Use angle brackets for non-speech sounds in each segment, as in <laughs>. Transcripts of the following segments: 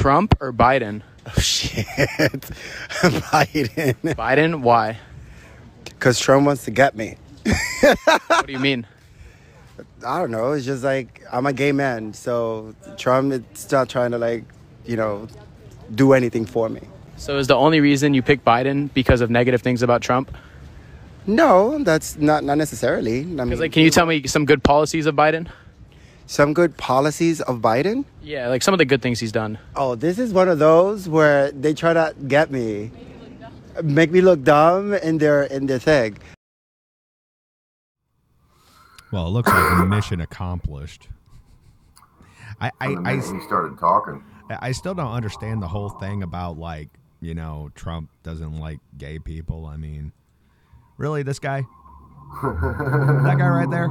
Trump or Biden? Oh shit, <laughs> Biden. Biden, why? Because Trump wants to get me. What do you mean? I don't know. It's just like I'm a gay man, so Trump is not trying to like, you know, do anything for me. So is the only reason you pick Biden because of negative things about Trump? No, that's not not necessarily. I mean, like, can you tell me some good policies of Biden? Some good policies of Biden? Yeah, like some of the good things he's done. Oh, this is one of those where they try to get me, make me look dumb in their in their thing. Well, it looks like mission accomplished. I I, I, he started talking. I still don't understand the whole thing about like you know Trump doesn't like gay people. I mean, really, this guy, <laughs> that guy right there.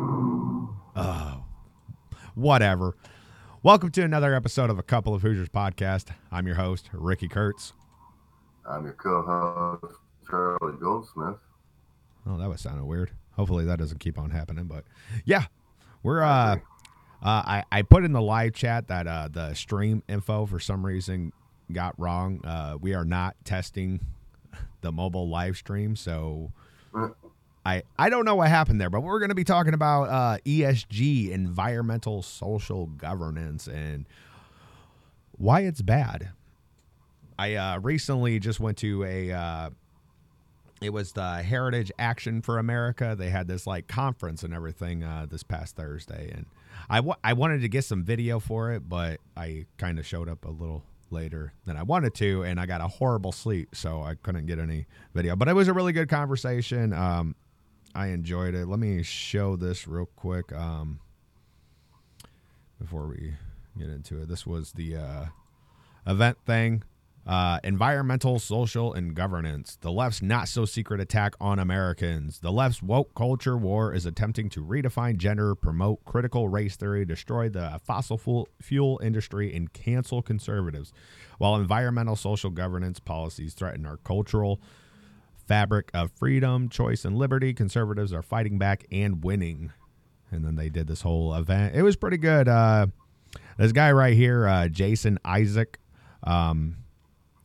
Oh, whatever. Welcome to another episode of a couple of Hoosiers podcast. I'm your host Ricky Kurtz. I'm your co-host Charlie Goldsmith. Oh, that was sounding weird. Hopefully that doesn't keep on happening. But yeah, we're uh, uh I, I put in the live chat that uh the stream info for some reason got wrong. Uh we are not testing the mobile live stream, so I I don't know what happened there, but we're gonna be talking about uh ESG, environmental social governance, and why it's bad. I uh recently just went to a uh it was the Heritage Action for America. They had this like conference and everything uh, this past Thursday, and I I wanted to get some video for it, but I kind of showed up a little later than I wanted to, and I got a horrible sleep, so I couldn't get any video. But it was a really good conversation. Um, I enjoyed it. Let me show this real quick um, before we get into it. This was the uh, event thing. Uh, environmental, social, and governance. The left's not so secret attack on Americans. The left's woke culture war is attempting to redefine gender, promote critical race theory, destroy the fossil fuel industry, and cancel conservatives, while environmental, social governance policies threaten our cultural fabric of freedom, choice, and liberty. Conservatives are fighting back and winning. And then they did this whole event. It was pretty good. Uh, this guy right here, uh, Jason Isaac. Um,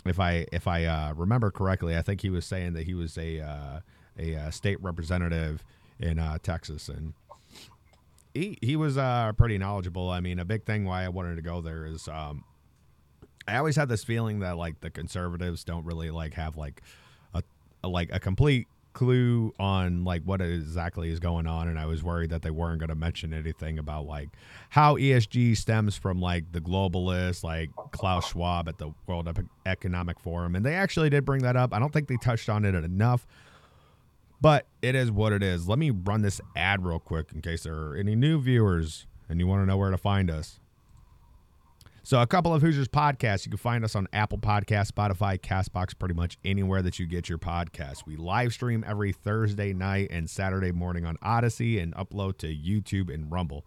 if I if I uh, remember correctly, I think he was saying that he was a uh, a uh, state representative in uh, Texas, and he he was uh, pretty knowledgeable. I mean, a big thing why I wanted to go there is um, I always had this feeling that like the conservatives don't really like have like like a complete clue on like what exactly is going on and I was worried that they weren't going to mention anything about like how ESG stems from like the globalists like Klaus Schwab at the World Economic Forum and they actually did bring that up. I don't think they touched on it enough. But it is what it is. Let me run this ad real quick in case there are any new viewers and you want to know where to find us. So, a couple of Hoosiers podcasts. You can find us on Apple Podcasts, Spotify, Castbox, pretty much anywhere that you get your podcasts. We live stream every Thursday night and Saturday morning on Odysee and upload to YouTube and Rumble.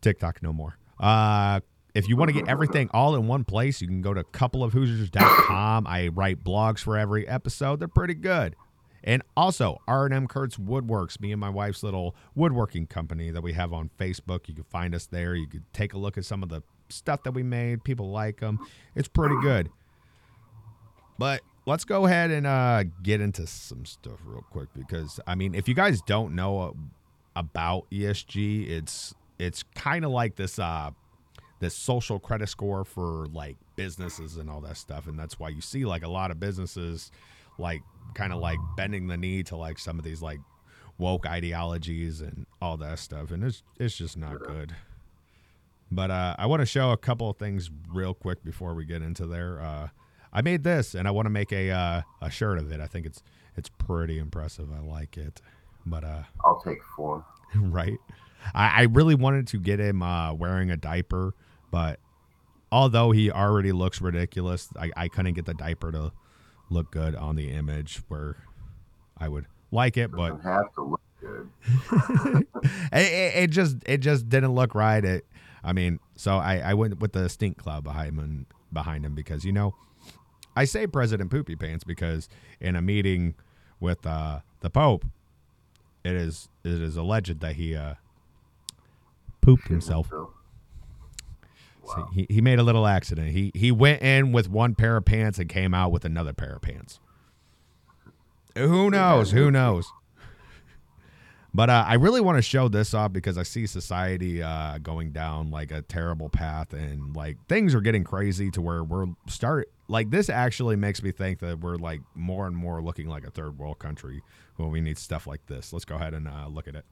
TikTok, no more. Uh, if you want to get everything all in one place, you can go to coupleofhoosiers.com. I write blogs for every episode. They're pretty good. And also, R&M Kurtz Woodworks, me and my wife's little woodworking company that we have on Facebook. You can find us there. You can take a look at some of the stuff that we made. People like them. It's pretty good. But let's go ahead and uh, get into some stuff real quick because I mean, if you guys don't know about ESG, it's it's kind of like this uh, this social credit score for like businesses and all that stuff, and that's why you see like a lot of businesses like kind of like bending the knee to like some of these like woke ideologies and all that stuff, and it's it's just not good. But uh, I want to show a couple of things real quick before we get into there. Uh, I made this, and I want to make a uh, a shirt of it. I think it's it's pretty impressive. I like it. But uh, I'll take four. <laughs> right, I, I really wanted to get him uh, wearing a diaper, but although he already looks ridiculous, I, I couldn't get the diaper to look good on the image where I would like it, but have to look good. <laughs> it, it, it just it just didn't look right. It, I mean, so I, I went with the stink cloud behind him behind him because you know, I say President Poopy Pants because in a meeting with uh, the Pope, it is it is alleged that he uh, pooped himself. So he, he made a little accident. He he went in with one pair of pants and came out with another pair of pants. Who knows? Who knows? But uh, I really want to show this off because I see society uh, going down like a terrible path, and like things are getting crazy to where we're start like this. Actually, makes me think that we're like more and more looking like a third world country when we need stuff like this. Let's go ahead and uh, look at it.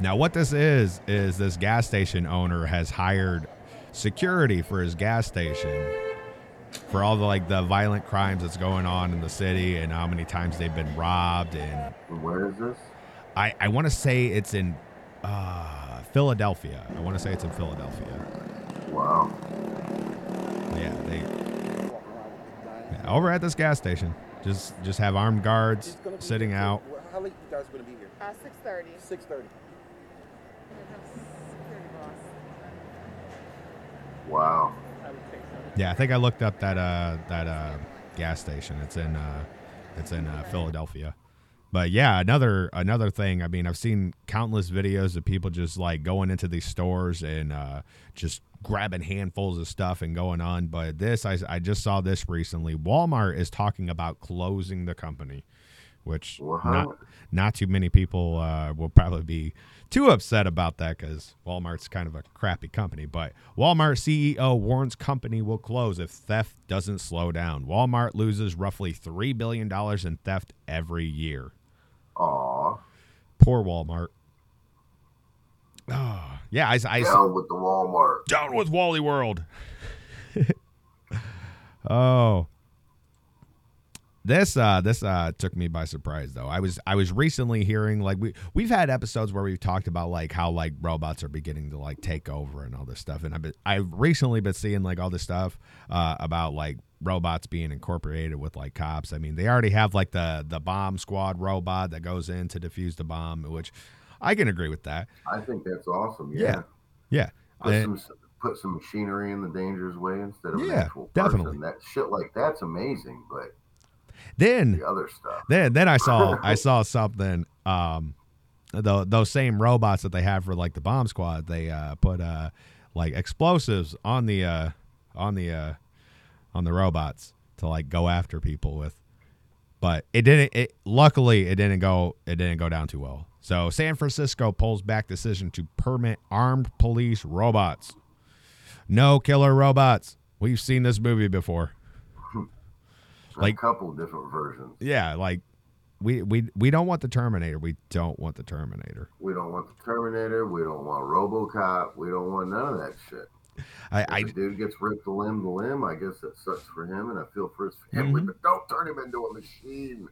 Now, what this is is this gas station owner has hired security for his gas station for all the like the violent crimes that's going on in the city and how many times they've been robbed and Where is this? I I want to say it's in uh, Philadelphia. I want to say it's in Philadelphia. Wow. Yeah, they yeah, over at this gas station. Just just have armed guards sitting out. How late you guys gonna be here? Uh, six thirty. Six thirty. Wow. Yeah, I think I looked up that uh that uh gas station. It's in uh it's in uh, Philadelphia. But yeah, another another thing. I mean, I've seen countless videos of people just like going into these stores and uh, just grabbing handfuls of stuff and going on. But this, I, I just saw this recently. Walmart is talking about closing the company, which not not too many people uh, will probably be too upset about that because Walmart's kind of a crappy company. But Walmart CEO warns company will close if theft doesn't slow down. Walmart loses roughly three billion dollars in theft every year. Aw. Poor Walmart. Oh, yeah, I, I Down with the Walmart. down with Wally World. <laughs> oh. This uh this uh took me by surprise though. I was I was recently hearing like we we've had episodes where we've talked about like how like robots are beginning to like take over and all this stuff and I've been I've recently been seeing like all this stuff uh about like robots being incorporated with like cops. I mean, they already have like the the bomb squad robot that goes in to defuse the bomb, which I can agree with that. I think that's awesome. Yeah. Yeah. Yeah. Put, some, put some machinery in the danger's way instead of an Yeah, actual person. definitely. That shit like that's amazing, but then the other stuff. Then then I saw <laughs> I saw something um tho- those same robots that they have for like the bomb squad they uh put uh like explosives on the uh on the uh on the robots to like go after people with. But it didn't it luckily it didn't go it didn't go down too well. So san francisco pulls back decision to permit armed police robots. No killer robots. We've seen this movie before like- a couple different versions. yeah, like we we we don't want the Terminator. We don't want the Terminator. We don't want the Terminator. We don't want RoboCop. We don't want none of that shit. I, If I a dude gets ripped a limb to limb, I guess that sucks for him, and I feel for his family. Mhm. But don't turn him into a machine.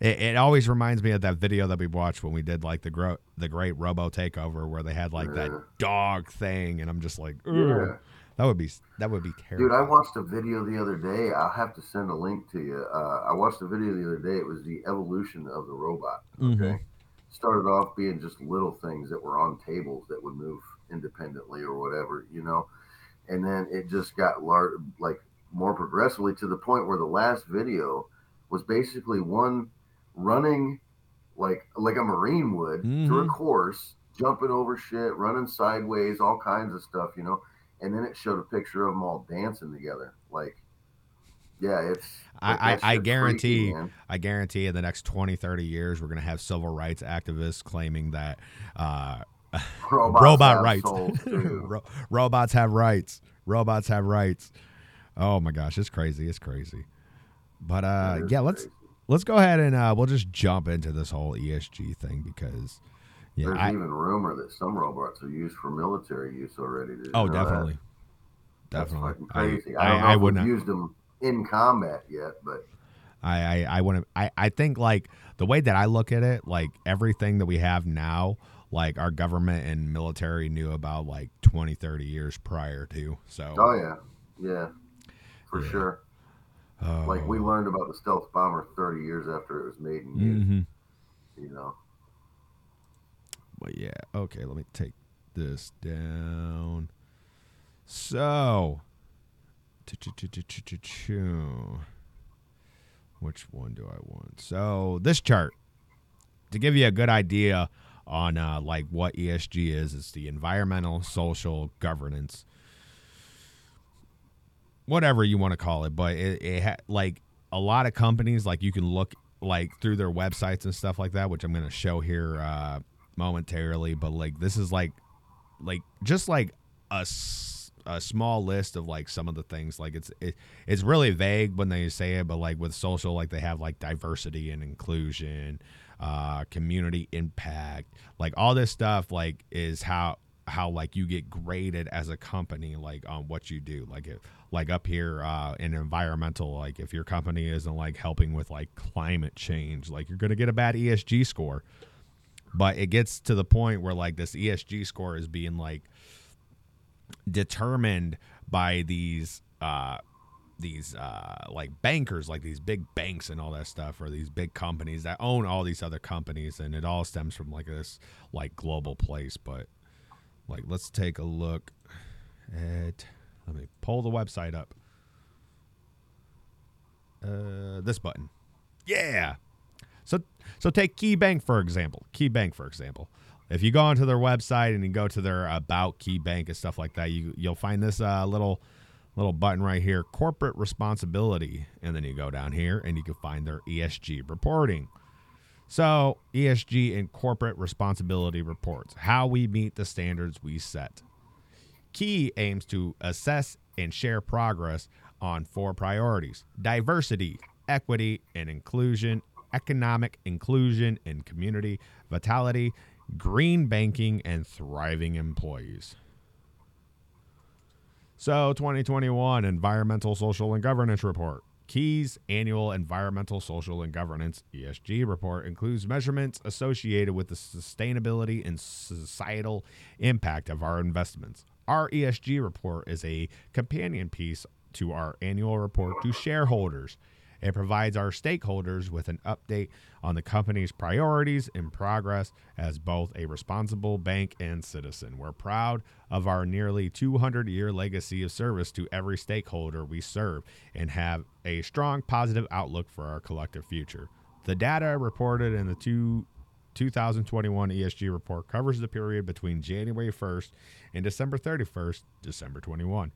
it, it always reminds me of that video that we watched when we did like the gro- the great Robo Takeover where they had like Yeah. that dog thing, and I'm just like, Ugh, Yeah. That would be that would be terrible. Dude, I watched a video the other day. I'll have to send a link to you. Uh, I watched a video the other day. It was the evolution of the robot. Okay. Mhm. Started off being just little things that were on tables that would move independently or whatever, you know. And then it just got large, like more progressively to the point where the last video was basically one running like like a marine would through a Mhm. course, jumping over shit, running sideways, all kinds of stuff, you know and then it showed a picture of them all dancing together. Like, yeah, it's. I- I- I freaky, guarantee-. I guarantee in the next 20, 30 years, we're gonna have civil rights activists claiming that uh, Robots <laughs> robot rights. <laughs> Ro- robots have rights. Robots have rights. Oh my gosh, it's crazy. It's crazy. But uh, yeah, let's crazy. let's go ahead and uh, we'll just jump into this whole ESG thing because yeah, There's I, even rumor that some robots are used for military use already. Oh know that? definitely, That's definitely. fucking I crazy. I, I, don't I would not used them in combat yet, but I I, I want to. I I think like the way that I look at it, like everything that we have now, like our government and military knew about like 20, 30 years prior to. So oh yeah, yeah, for Yeah. sure. Like we oh, learned about the stealth bomber 30 years after it was made and used. mhm. You know, Yeah, okay, let me take this down. So, which one do I want? So, this chart to give you a good idea on uh, like what ESG is. It's the environmental, social, governance, whatever you want to call it. But it, it ha- like a lot of companies, like you can look like through their websites and stuff like that, which I'm going to show here uh, momentarily. But like this is like like just like a, a small list of like some of the things like it's it, it's really vague when they say it but like with social like they have like diversity and inclusion uh community impact like all this stuff like is how how like you get graded as a company like on what you do like it like up here uh in environmental like if your company isn't like helping with like climate change like you're gonna get a bad esg score but it gets to the point where like this ESG score is being like determined by these uh these uh like bankers like these big banks and all that stuff or these big companies that own all these other companies and it all stems from like this like global place. But like let's take a look at let me pull the website up. Uh this button. Yeah so so take KeyBank for example. KeyBank for example. If you go onto their website and you go to their about KeyBank and stuff like that, you you'll find this uh, little little button right here, corporate responsibility, and then you go down here and you can find their ESG reporting. So, ESG and corporate responsibility reports, how we meet the standards we set. Key aims to assess and share progress on four priorities diversity, equity, and inclusion, economic inclusion and community vitality, green banking, and thriving employees. So, 2021 Environmental, Social, and Governance Report. Keys Annual Environmental, Social, and Governance ESG report includes measurements associated with the sustainability and societal impact of our investments. Our ESG report is a companion piece to our annual report to shareholders. It provides our stakeholders with an update on the company's priorities and progress as both a responsible bank and citizen. We're proud of our nearly 200 year legacy of service to every stakeholder we serve and have a strong positive outlook for our collective future. The data reported in the two 2021 ESG report covers the period between January 1st and December 31st, December 21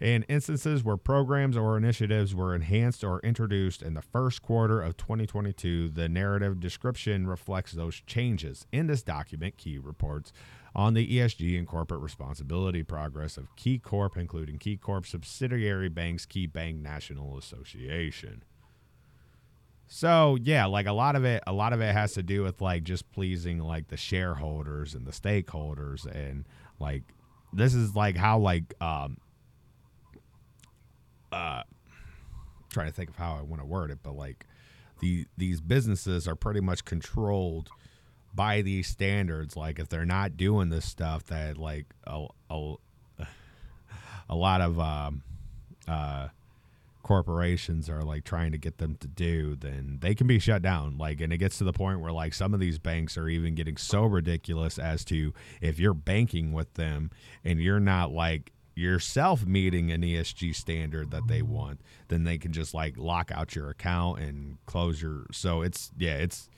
in instances where programs or initiatives were enhanced or introduced in the first quarter of 2022, the narrative description reflects those changes. In this document, Key reports on the ESG and corporate responsibility progress of Key Corp, including Key Corp subsidiary banks, Key Bank National Association. So yeah, like a lot of it, a lot of it has to do with like just pleasing like the shareholders and the stakeholders, and like this is like how like um uh trying to think of how I want to word it, but like the these businesses are pretty much controlled by these standards. Like if they're not doing this stuff that like a a, a lot of um, uh, corporations are like trying to get them to do, then they can be shut down. Like, and it gets to the point where like some of these banks are even getting so ridiculous as to if you're banking with them and you're not like yourself meeting an ESG standard that they want, then they can just like lock out your account and close your. So it's yeah, it's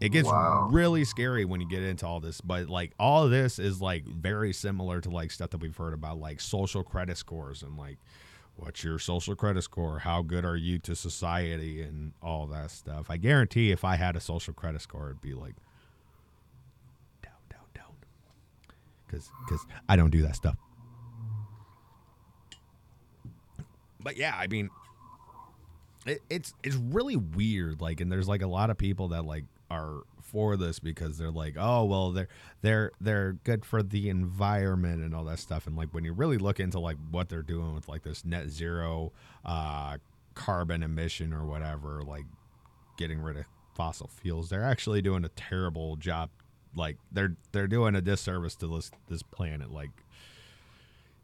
it gets Wow. really scary when you get into all this. But like all of this is like very similar to like stuff that we've heard about, like social credit scores and like what's your social credit score? How good are you to society and all that stuff. I guarantee if I had a social credit score, it'd be like down, down, down. Because because I don't do that stuff. But yeah, I mean, it, it's it's really weird. Like, and there's like a lot of people that like are for this because they're like, oh well, they're they're they're good for the environment and all that stuff. And like when you really look into like what they're doing with like this net zero uh, carbon emission or whatever, like getting rid of fossil fuels, they're actually doing a terrible job. Like they're they're doing a disservice to this this planet. Like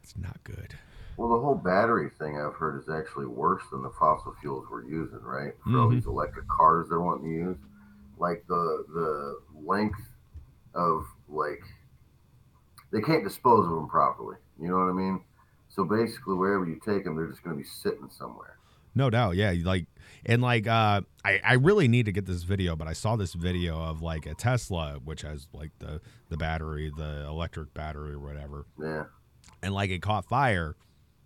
it's not good. Well, the whole battery thing I've heard is actually worse than the fossil fuels we're using, right? For all Mhm. these electric cars they're wanting to use, like the the length of like they can't dispose of them properly. You know what I mean? So basically, wherever you take them, they're just going to be sitting somewhere. No doubt, yeah. Like And like, uh, I I really need to get this video, but I saw this video of like a Tesla, which has like the the battery, the electric battery or whatever, Yeah. and like it caught fire.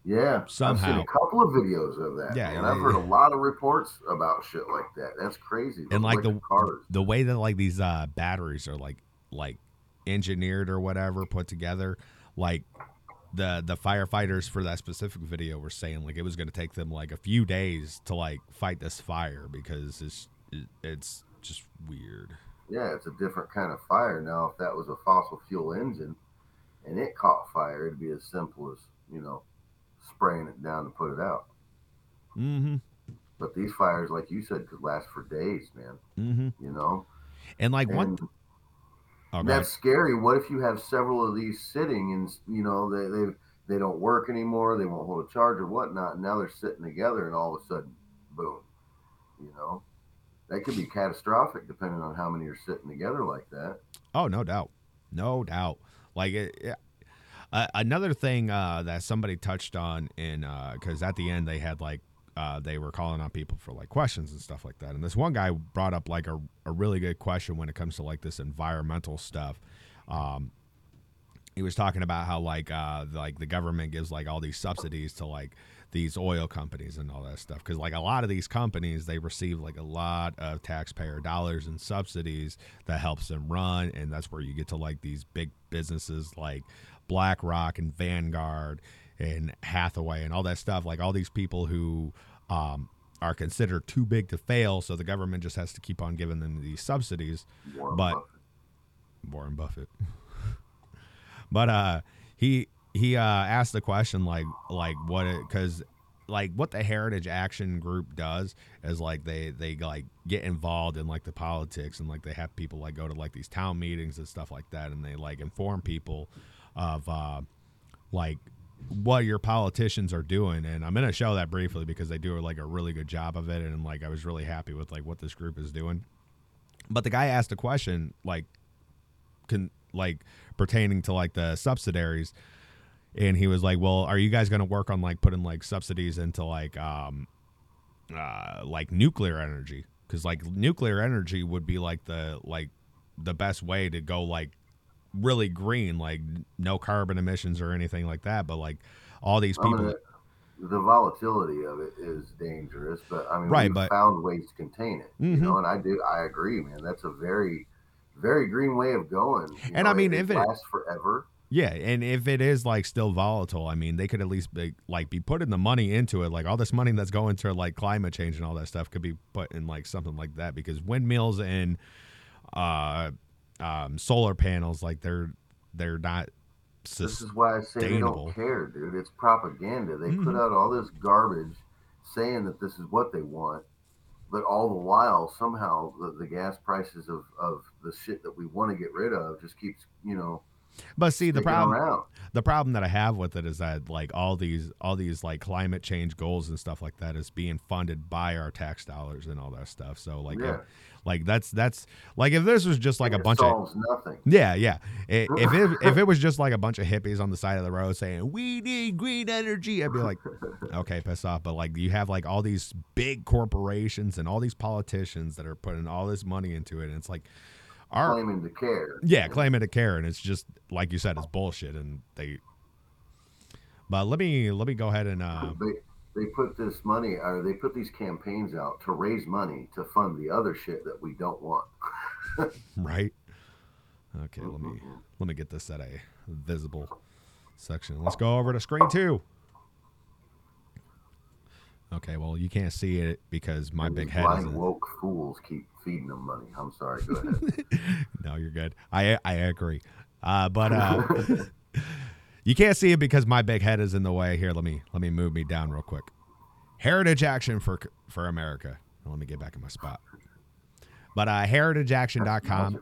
Yeah, somehow. I've seen a couple of videos of that. Yeah, and I've heard a lot of reports about shit like that. That's crazy. And, like, the- cars. the way that like these uh batteries are like like engineered or whatever put together like the the firefighters for that specific video were saying like it was going to take them like a few days to like fight this fire because it's it's just weird Yeah, it's a different kind of fire. Now, if that was a fossil fuel engine and it caught fire, it'd be as simple as you know spraying it down to put it out. mm-hmm But these fires, like you said, could last for days, man. mm-hmm You know, and like one and oh, that's scary. What if you have several of these sitting and you know they they they don't work anymore, they won't hold a charge or whatnot, and now they're sitting together, and all of a sudden, boom, you know, that could be catastrophic depending on how many are sitting together like that. Oh, no doubt, no doubt. Like it, yeah. Uh, another thing uh, that somebody touched on in because at the end they had like uh, they were calling on people for like questions and stuff like that, and this one guy brought up like a, a really good question when it comes to like this environmental stuff. Um, he was talking about how like uh, like the government gives like all these subsidies to like these oil companies and all that stuff because like a lot of these companies they receive like a lot of taxpayer dollars and subsidies that helps them run and that's where you get to like these big businesses like blackrock and vanguard and hathaway and all that stuff like all these people who um, are considered too big to fail so the government just has to keep on giving them these subsidies Warren But- Buffett. Warren Buffett. <laughs> but uh he he uh asked the question like like what cuz like what the Heritage Action Group does is like they they like get involved in like the politics and like they have people like go to like these town meetings and stuff like that and they like inform people of uh like what your politicians are doing. And I'm going to show that briefly because they do like a really good job of it. And like I was really happy with like what this group is doing. But the guy asked a question like can like pertaining to like the subsidiaries. And he was like well are you guys going to work on like putting like subsidies into like um uh like nuclear energy? Because like nuclear energy would be like the like the best way to go like really green like no carbon emissions or anything like that but like all these I mean, people the volatility of it is dangerous, but I mean, Right, but- found ways to contain it. Mhm. You know, and I do, I agree, man. That's a very, very green way of going. And know, I mean, if it- lasts forever, Yeah, and if it is like still volatile, I mean, they could at least be like be putting the money into it. Like all this money that's going to like climate change and all that stuff could be put in like something like that because windmills and uh, um, solar panels, like they're they're not. this is why I say they don't care, dude. It's propaganda. They put Mhm. out all this garbage, saying that this is what they want, but all the while, somehow, the, the gas prices of of the shit that we want to get rid of just keeps, you know, but see, the problem around. the problem that I have with it is that like all these all these like climate change goals and stuff like that is being funded by our tax dollars and all that stuff. So like Yeah. uh, like that's that's like if this was just like a bunch of nothing. Yeah, yeah. I- If it if <laughs> it was just like a bunch of hippies on the side of the road saying we need green energy, I'd be like, <laughs> okay, piss off. But like you have like all these big corporations and all these politicians that are putting all this money into it, and it's like, our claiming to care. yeah, claiming to care, and it's just like you said, it's bullshit, and they. But let me let me go ahead and uh, They put this money or they put these campaigns out to raise money to fund the other shit that we don't want. <laughs> right. Okay, let me let me get this at a visible section. Let's go over to screen two. Okay, well you can't see it because my big head is blind in, woke fools keep feeding them money. I'm sorry. Go ahead. <laughs> No, you're good. I I agree. Uh, but uh, <laughs> you can't see it because my big head is in the way. Here, let me let me move me down real quick. Heritage Action for for America. Let me get back in my spot. But uh, heritageaction.com.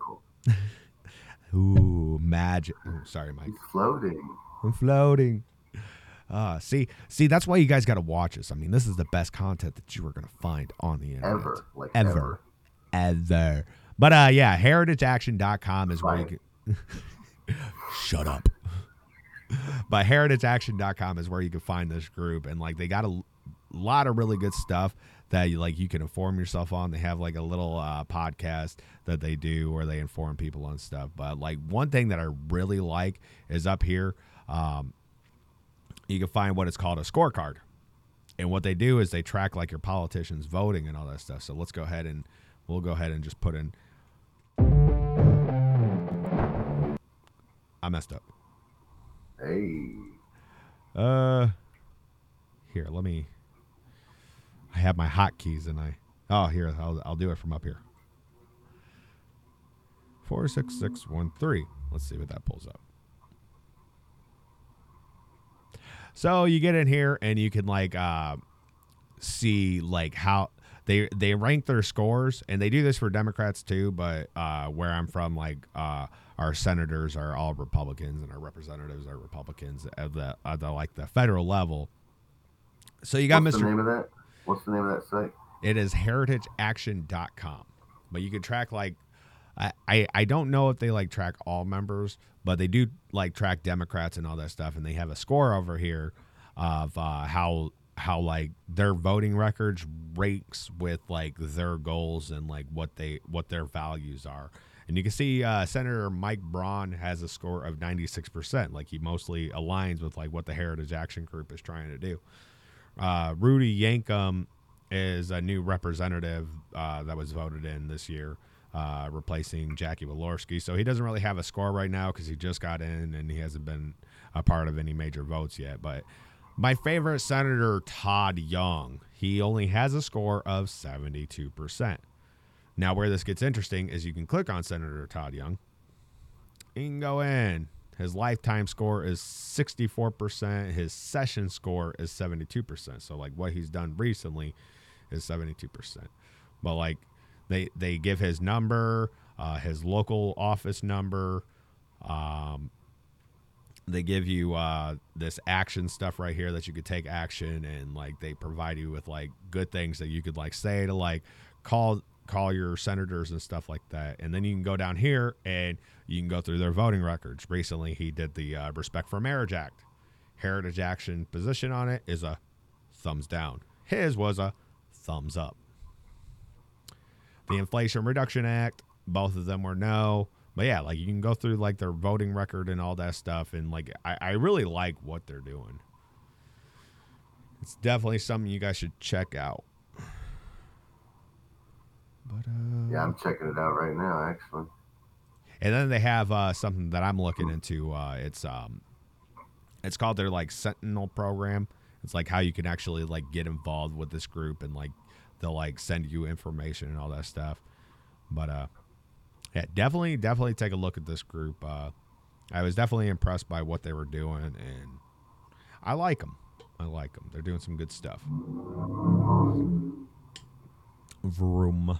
<laughs> Ooh, magic. Oh, sorry, Mike. He's floating. I'm floating. Uh, see, see, that's why you guys got to watch this. I mean, this is the best content that you are going to find on the internet. Ever. Like Ever. ever. Ever. But uh, yeah, heritageaction.com is where you can. <laughs> Shut up. <laughs> But heritageaction.com is where you can find this group. And like, they got a lot of really good stuff that you like you can inform yourself on. They have like a little uh, podcast that they do where they inform people on stuff. But like one thing that I really like is up here. Um, you can find what is called a scorecard. And what they do is they track like your politicians voting and all that stuff. So let's go ahead and we'll go ahead and just put in. I messed up. Hey. Uh, here, let me. I have my hotkeys and I. Oh, here, I'll, I'll do it from up here. Four six six one three. Let's see what that pulls up. So you get in here and you can like uh, see like how they they rank their scores and they do this for Democrats too. But uh, where I'm from, like uh, our senators are all Republicans and our representatives are Republicans at the at the like the federal level. So you got What's Mr. the name of that? What's the name of that site? It is heritageaction.com. But you can track like I, I I don't know if they like track all members, but they do like track Democrats and all that stuff and they have a score over here of uh, how how like their voting records ranks with like their goals and like what they what their values are. And you can see uh, Senator Mike Braun has a score of 96%. Like he mostly aligns with like what the Heritage Action Group is trying to do. Uh, Rudy Yakym is a new representative uh, that was voted in this year, uh, replacing Jackie Walorski. So he doesn't really have a score right now because he just got in and he hasn't been a part of any major votes yet. But my favorite senator, Todd Young, he only has a score of 72%. Now, where this gets interesting is you can click on Senator Todd Young. You can go in. His lifetime score is 64%. His session score is 72%. So, like, what he's done recently is 72%. But, like, they, they give his number, uh, his local office number. Um, they give you uh, this action stuff right here that you could take action and like they provide you with like good things that you could like say to like call call your senators and stuff like that. And then you can go down here and you can go through their voting records. Recently he did the uh, respect for marriage act. Heritage action position on it is a thumbs down. His was a thumbs up. The inflation reduction act both of them were no. But yeah, like you can go through like their voting record and all that stuff, and like I, I really like what they're doing. It's definitely something you guys should check out. But uh, Yeah, I'm checking it out right now, actually. and then they have uh, something that I'm looking into. Uh, it's um, it's called their like Sentinel program. It's like how you can actually like get involved with this group and like they'll like send you information and all that stuff. But uh, yeah, definitely, definitely take a look at this group. Uh, I was definitely impressed by what they were doing, and I like them. I like them. They're doing some good stuff. Vroom.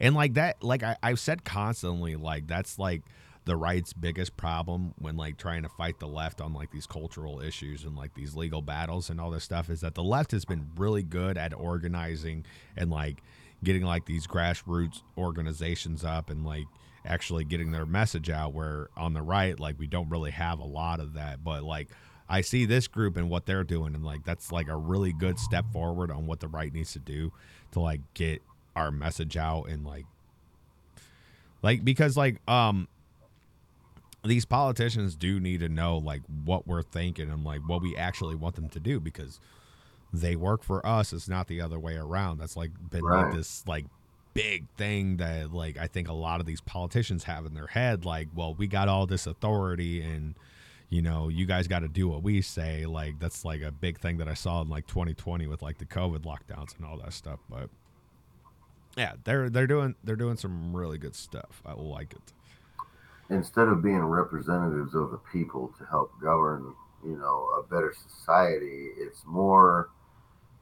And like that, like I, I've said constantly, like that's like the right's biggest problem when like trying to fight the left on like these cultural issues and like these legal battles and all this stuff is that the left has been really good at organizing and like getting like these grassroots organizations up and like actually getting their message out where on the right like we don't really have a lot of that. But like I see this group and what they're doing and like that's like a really good step forward on what the right needs to do to like get our message out and like like because like um these politicians do need to know like what we're thinking and like what we actually want them to do because they work for us. It's not the other way around. That's like been like this like big thing that like i think a lot of these politicians have in their head like well we got all this authority and you know you guys got to do what we say. Like that's like a big thing that i saw in like 2020 with like the covid lockdowns and all that stuff. But yeah they're they're doing they're doing some really good stuff i like it Instead of being representatives of the people to help govern, you know, a better society, it's more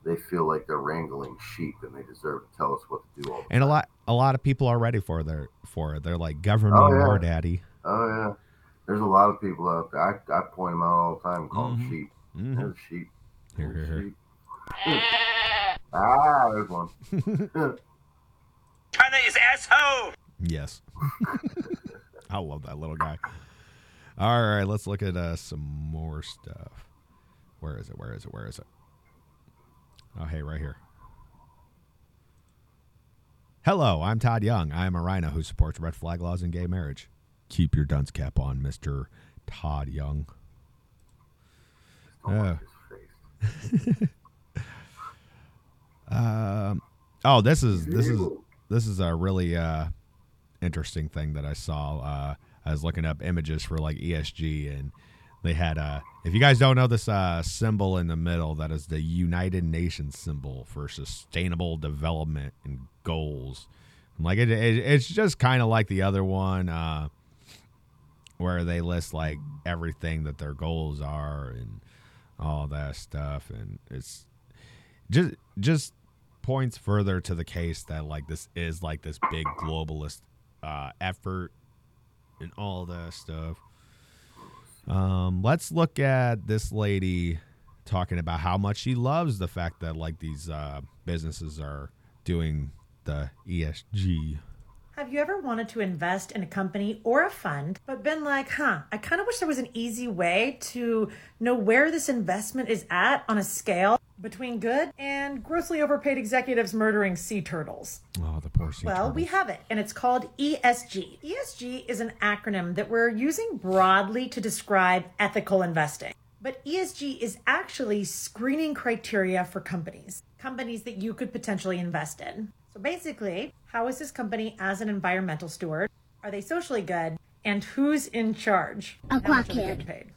they feel like they're wrangling sheep and they deserve to tell us what to do all the and a lot a lot of people are ready for their for it they're like govern me Oh, yeah. more daddy Oh yeah, there's a lot of people out there. I, I point them out all the time, call Mhm. them sheep. Mhm. There's sheep. Here, here, here. sheep. <laughs> ah, there's one. <laughs> China is asshole. Yes. <laughs> I love that little guy. All right, let's look at uh, some more stuff. Where is it? Where is it? Where is it? Oh, hey, right here. Hello, I'm Todd Young. I am a RINO who supports red flag laws and gay marriage. Keep your dunce cap on, Mister Todd Young. Don't Yeah. like his face. <laughs> Um, oh, this is this is this is a really uh, interesting thing that I saw. Uh, I was looking up images for like ESG, and they had uh, if you guys don't know this uh, symbol in the middle, that is the United Nations symbol for sustainable development and goals. Like it, it it's just kind of like the other one, uh, where they list like everything that their goals are and all that stuff, and it's just just points further to the case that like this is like this big globalist uh, effort and all that stuff. Um, let's look at this lady talking about how much she loves the fact that like these uh, businesses are doing the ESG. Have you ever wanted to invest in a company or a fund, but been like, huh, I kind of wish there was an easy way to know where this investment is at on a scale between good and grossly overpaid executives murdering sea turtles? Oh, the poor sea Well, we have it, and it's called ESG. ESG is an acronym that we're using broadly to describe ethical investing. But ESG is actually screening criteria for companies, companies that you could potentially invest in. So basically, how is this company as an environmental steward? Are they socially good? And who's in charge? A How much are they paid?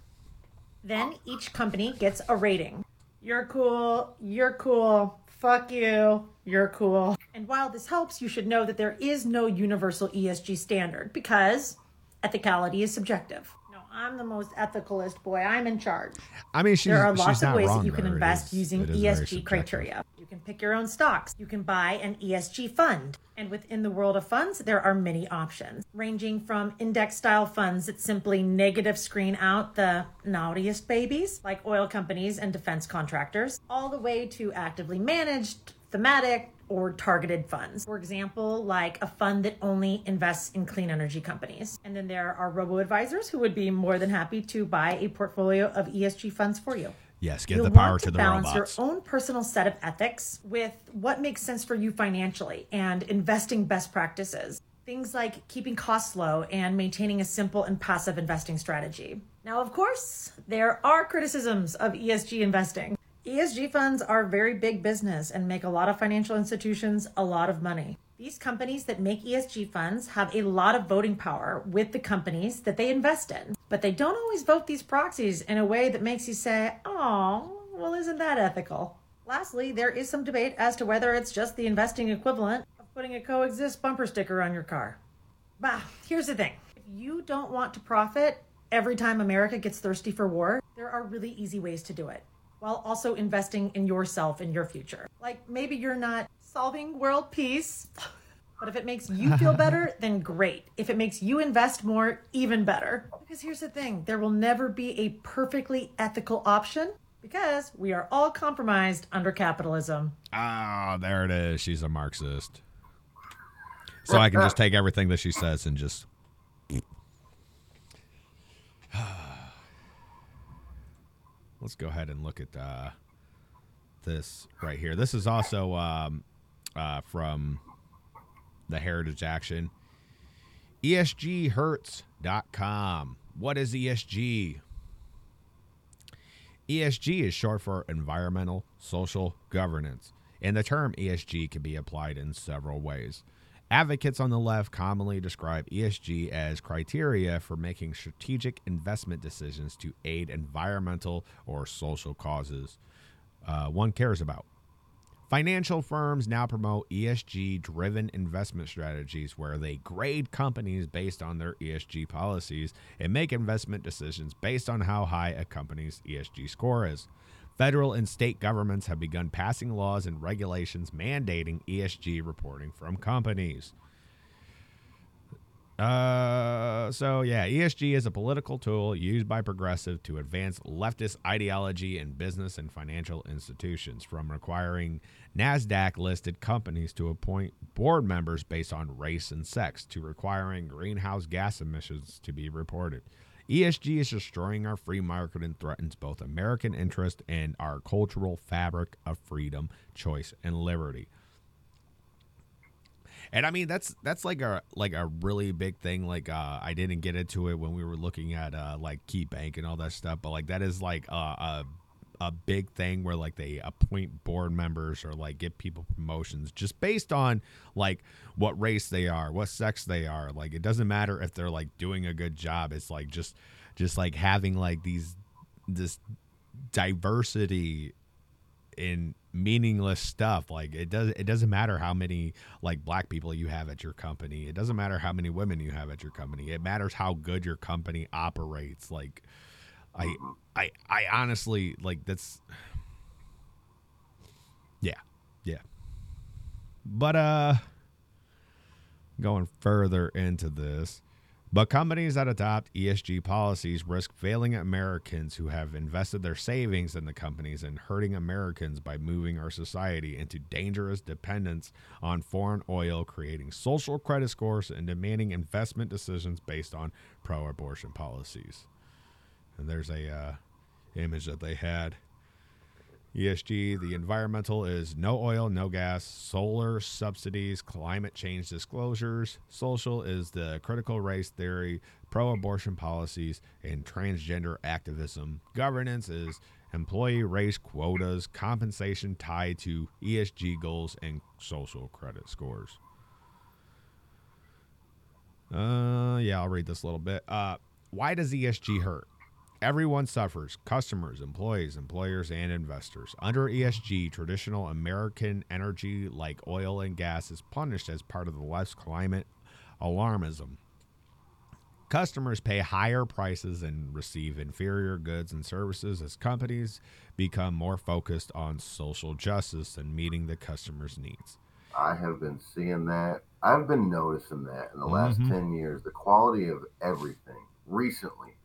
Then each company gets a rating. You're cool, you're cool, fuck you, you're cool. And while this helps, you should know that there is no universal ESG standard because ethicality is subjective. I'm the most ethicalist boy, I'm in charge. I mean, she's, There are lots of ways wrong that you can. Invest is- using it is very ESG criteria. You can pick your own stocks. You can buy an ESG fund. And within the world of funds, there are many options, ranging from index style funds that simply negative screen out the naughtiest babies, like oil companies and defense contractors, all the way to actively managed, thematic, or targeted funds. For example, like a fund that only invests in clean energy companies. And then there are robo advisors who would be more than happy to buy a portfolio of ESG funds for you. Yes, give You'll the power want to the balance robots. your own personal set of ethics with what makes sense for you financially and investing best practices. Things like keeping costs low and maintaining a simple and passive investing strategy. Now, of course, there are criticisms of ESG investing. ESG funds are very big business and make a lot of financial institutions a lot of money. These companies that make ESG funds have a lot of voting power with the companies that they invest in, but they don't always vote these proxies in a way that makes you say, oh, well, isn't that ethical? Lastly, there is some debate as to whether it's just the investing equivalent of putting a coexist bumper sticker on your car. Bah, here's the thing if you don't want to profit every time America gets thirsty for war, there are really easy ways to do it while also investing in yourself and your future. Like maybe you're not solving world peace, but if it makes you feel <laughs> better, then great. If it makes you invest more, even better. Because here's the thing there will never be a perfectly ethical option because we are all compromised under capitalism. Ah, there it is. She's a Marxist. So I can just take everything that she says and just. <sighs> <sighs> Let's go ahead and look at uh, this right here. This is also um, uh, from the Heritage Action. E ESGHurts.com. What is ESG? ESG is short for environmental, social governance, and the term ESG can be applied in several ways. Advocates on the left commonly describe ESG as criteria for making strategic investment decisions to aid environmental or social causes uh, one cares about. Financial firms now promote ESG driven investment strategies where they grade companies based on their ESG policies and make investment decisions based on how high a company's ESG score is. Federal and state governments have begun passing laws and regulations mandating ESG reporting from companies. Uh, so yeah, ESG is a political tool used by progressive to advance leftist ideology in business and financial institutions, from requiring Nasdaq listed companies to appoint board members based on race and sex to requiring greenhouse gas emissions to be reported. ESG is destroying our free market and threatens both American interest and our cultural fabric of freedom, choice, and liberty. And I mean that's that's like a like a really big thing. Like uh, I didn't get into it when we were looking at uh, like KeyBank and all that stuff, but like that is like a, a a big thing where like they appoint board members or like give people promotions just based on like what race they are, what sex they are. Like it doesn't matter if they're like doing a good job. It's like just just like having like these this diversity in meaningless stuff like it does it doesn't matter how many like black people you have at your company it doesn't matter how many women you have at your company it matters how good your company operates like i i i honestly like that's yeah yeah but uh going further into this but companies that adopt ESG policies risk failing Americans who have invested their savings in the companies and hurting Americans by moving our society into dangerous dependence on foreign oil, creating social credit scores and demanding investment decisions based on pro abortion policies. And there's a uh, image that they had. ESG, the environmental is no oil, no gas, solar subsidies, climate change disclosures. Social is the critical race theory, pro abortion policies, and transgender activism. Governance is employee race quotas, compensation tied to ESG goals, and social credit scores. Uh, yeah, I'll read this a little bit. Uh, why does ESG hurt? Everyone suffers customers, employees, employers, and investors. Under ESG, traditional American energy like oil and gas is punished as part of the left's climate alarmism. Customers pay higher prices and receive inferior goods and services as companies become more focused on social justice and meeting the customer's needs. I have been seeing that. I've been noticing that in the last Mhm. 10 years. The quality of everything recently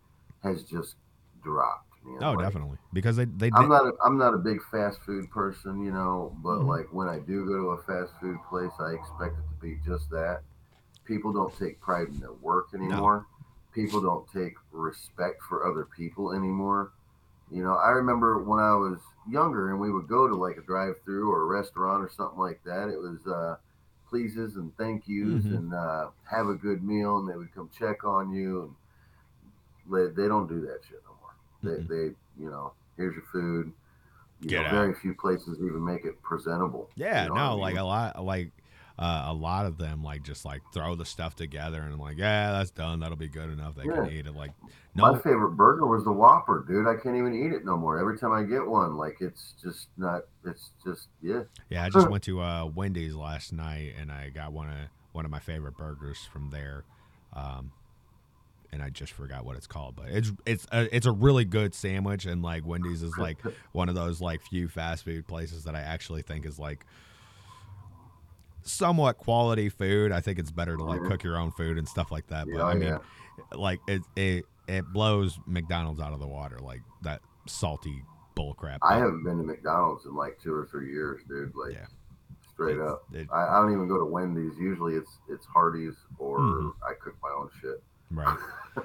has just dropped. Oh, Like, definitely. Because they, they I'm not a, I'm not a big fast food person, you know, but Mhm. like when I do go to a fast food place, I expect it to be just that. People don't take pride in their work anymore. People don't take respect for other people anymore. You know, I remember when I was younger and we would go to like a drive-through or a restaurant or something like that. It was uh, pleases and thank yous Mhm. and uh, have a good meal, and they would come check on you. And they, they don't do that shit no more. They, you know, here's your food. You Get know, out. very few places even make it presentable. Yeah, you know no, I like a lot, like uh, a lot of them, like just like throw the stuff together and like, yeah, that's done. That'll be good enough. They can eat it. Like, My favorite burger was the Whopper, dude. I can't even eat it no more. Every time I get one, like it's just not. It's just yeah. yeah, I just <laughs> went to uh, Wendy's last night and I got one of one of my favorite burgers from there, um, and I just forgot what it's called, but it's it's a, it's a really good sandwich and like Wendy's is like one of those like few fast food places that I actually think is like somewhat quality food. I think it's better to like Mhm. cook your own food and stuff like that. But Yeah, I mean, yeah. like it it it blows McDonald's out of the water, like that salty bull crap. I haven't been to McDonald's in like two or three years, dude. Like Yeah. straight It- up. it- I, I don't even go to Wendy's. Usually it's it's Hardee's or Mhm. I cook my own shit. Right.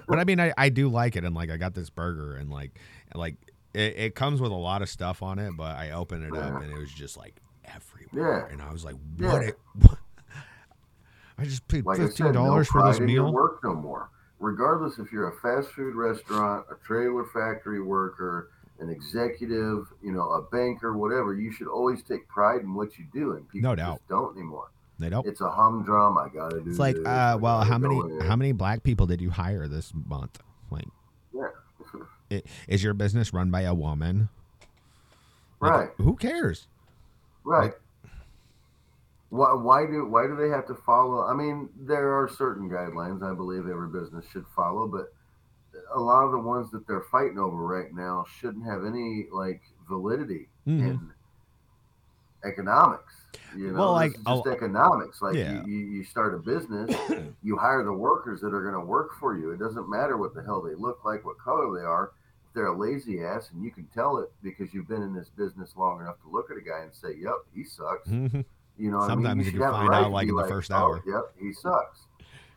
but I mean, I, I do like it, and like I got this burger, and like like it, it comes with a lot of stuff on it, but I opened it up, and it was just like everywhere, Yeah. and I was like, Yeah. what? It, what? <laughs> I just paid Like fifteen said, no dollars for this meal. work no more. Regardless if you're a fast food restaurant, a trailer factory worker, an executive, you know, a banker, whatever, you should always take pride in what you do, and people No doubt. just don't anymore. They don't. It's a humdrum. I gotta do. It's like, this, uh, well, how many how many black people did you hire this month? Like, Yeah. <laughs> is your business run by a woman? Like, Right. Who cares? Right. Why, why do why do they have to follow? I mean, there are certain guidelines I believe every business should follow, but a lot of the ones that they're fighting over right now shouldn't have any like validity Mhm. in economics. You know, Well, like, just economics. Like Yeah. you, you, you start a business, <coughs> you hire the workers that are going to work for you. It doesn't matter what the hell they look like, what color they are. If they're a lazy ass, and you can tell it because you've been in this business long enough to look at a guy and say, "Yep, he sucks." Mhm. You know, what I mean? Sometimes you can find right out, like, in the first "Oh, hour." Yep, he sucks.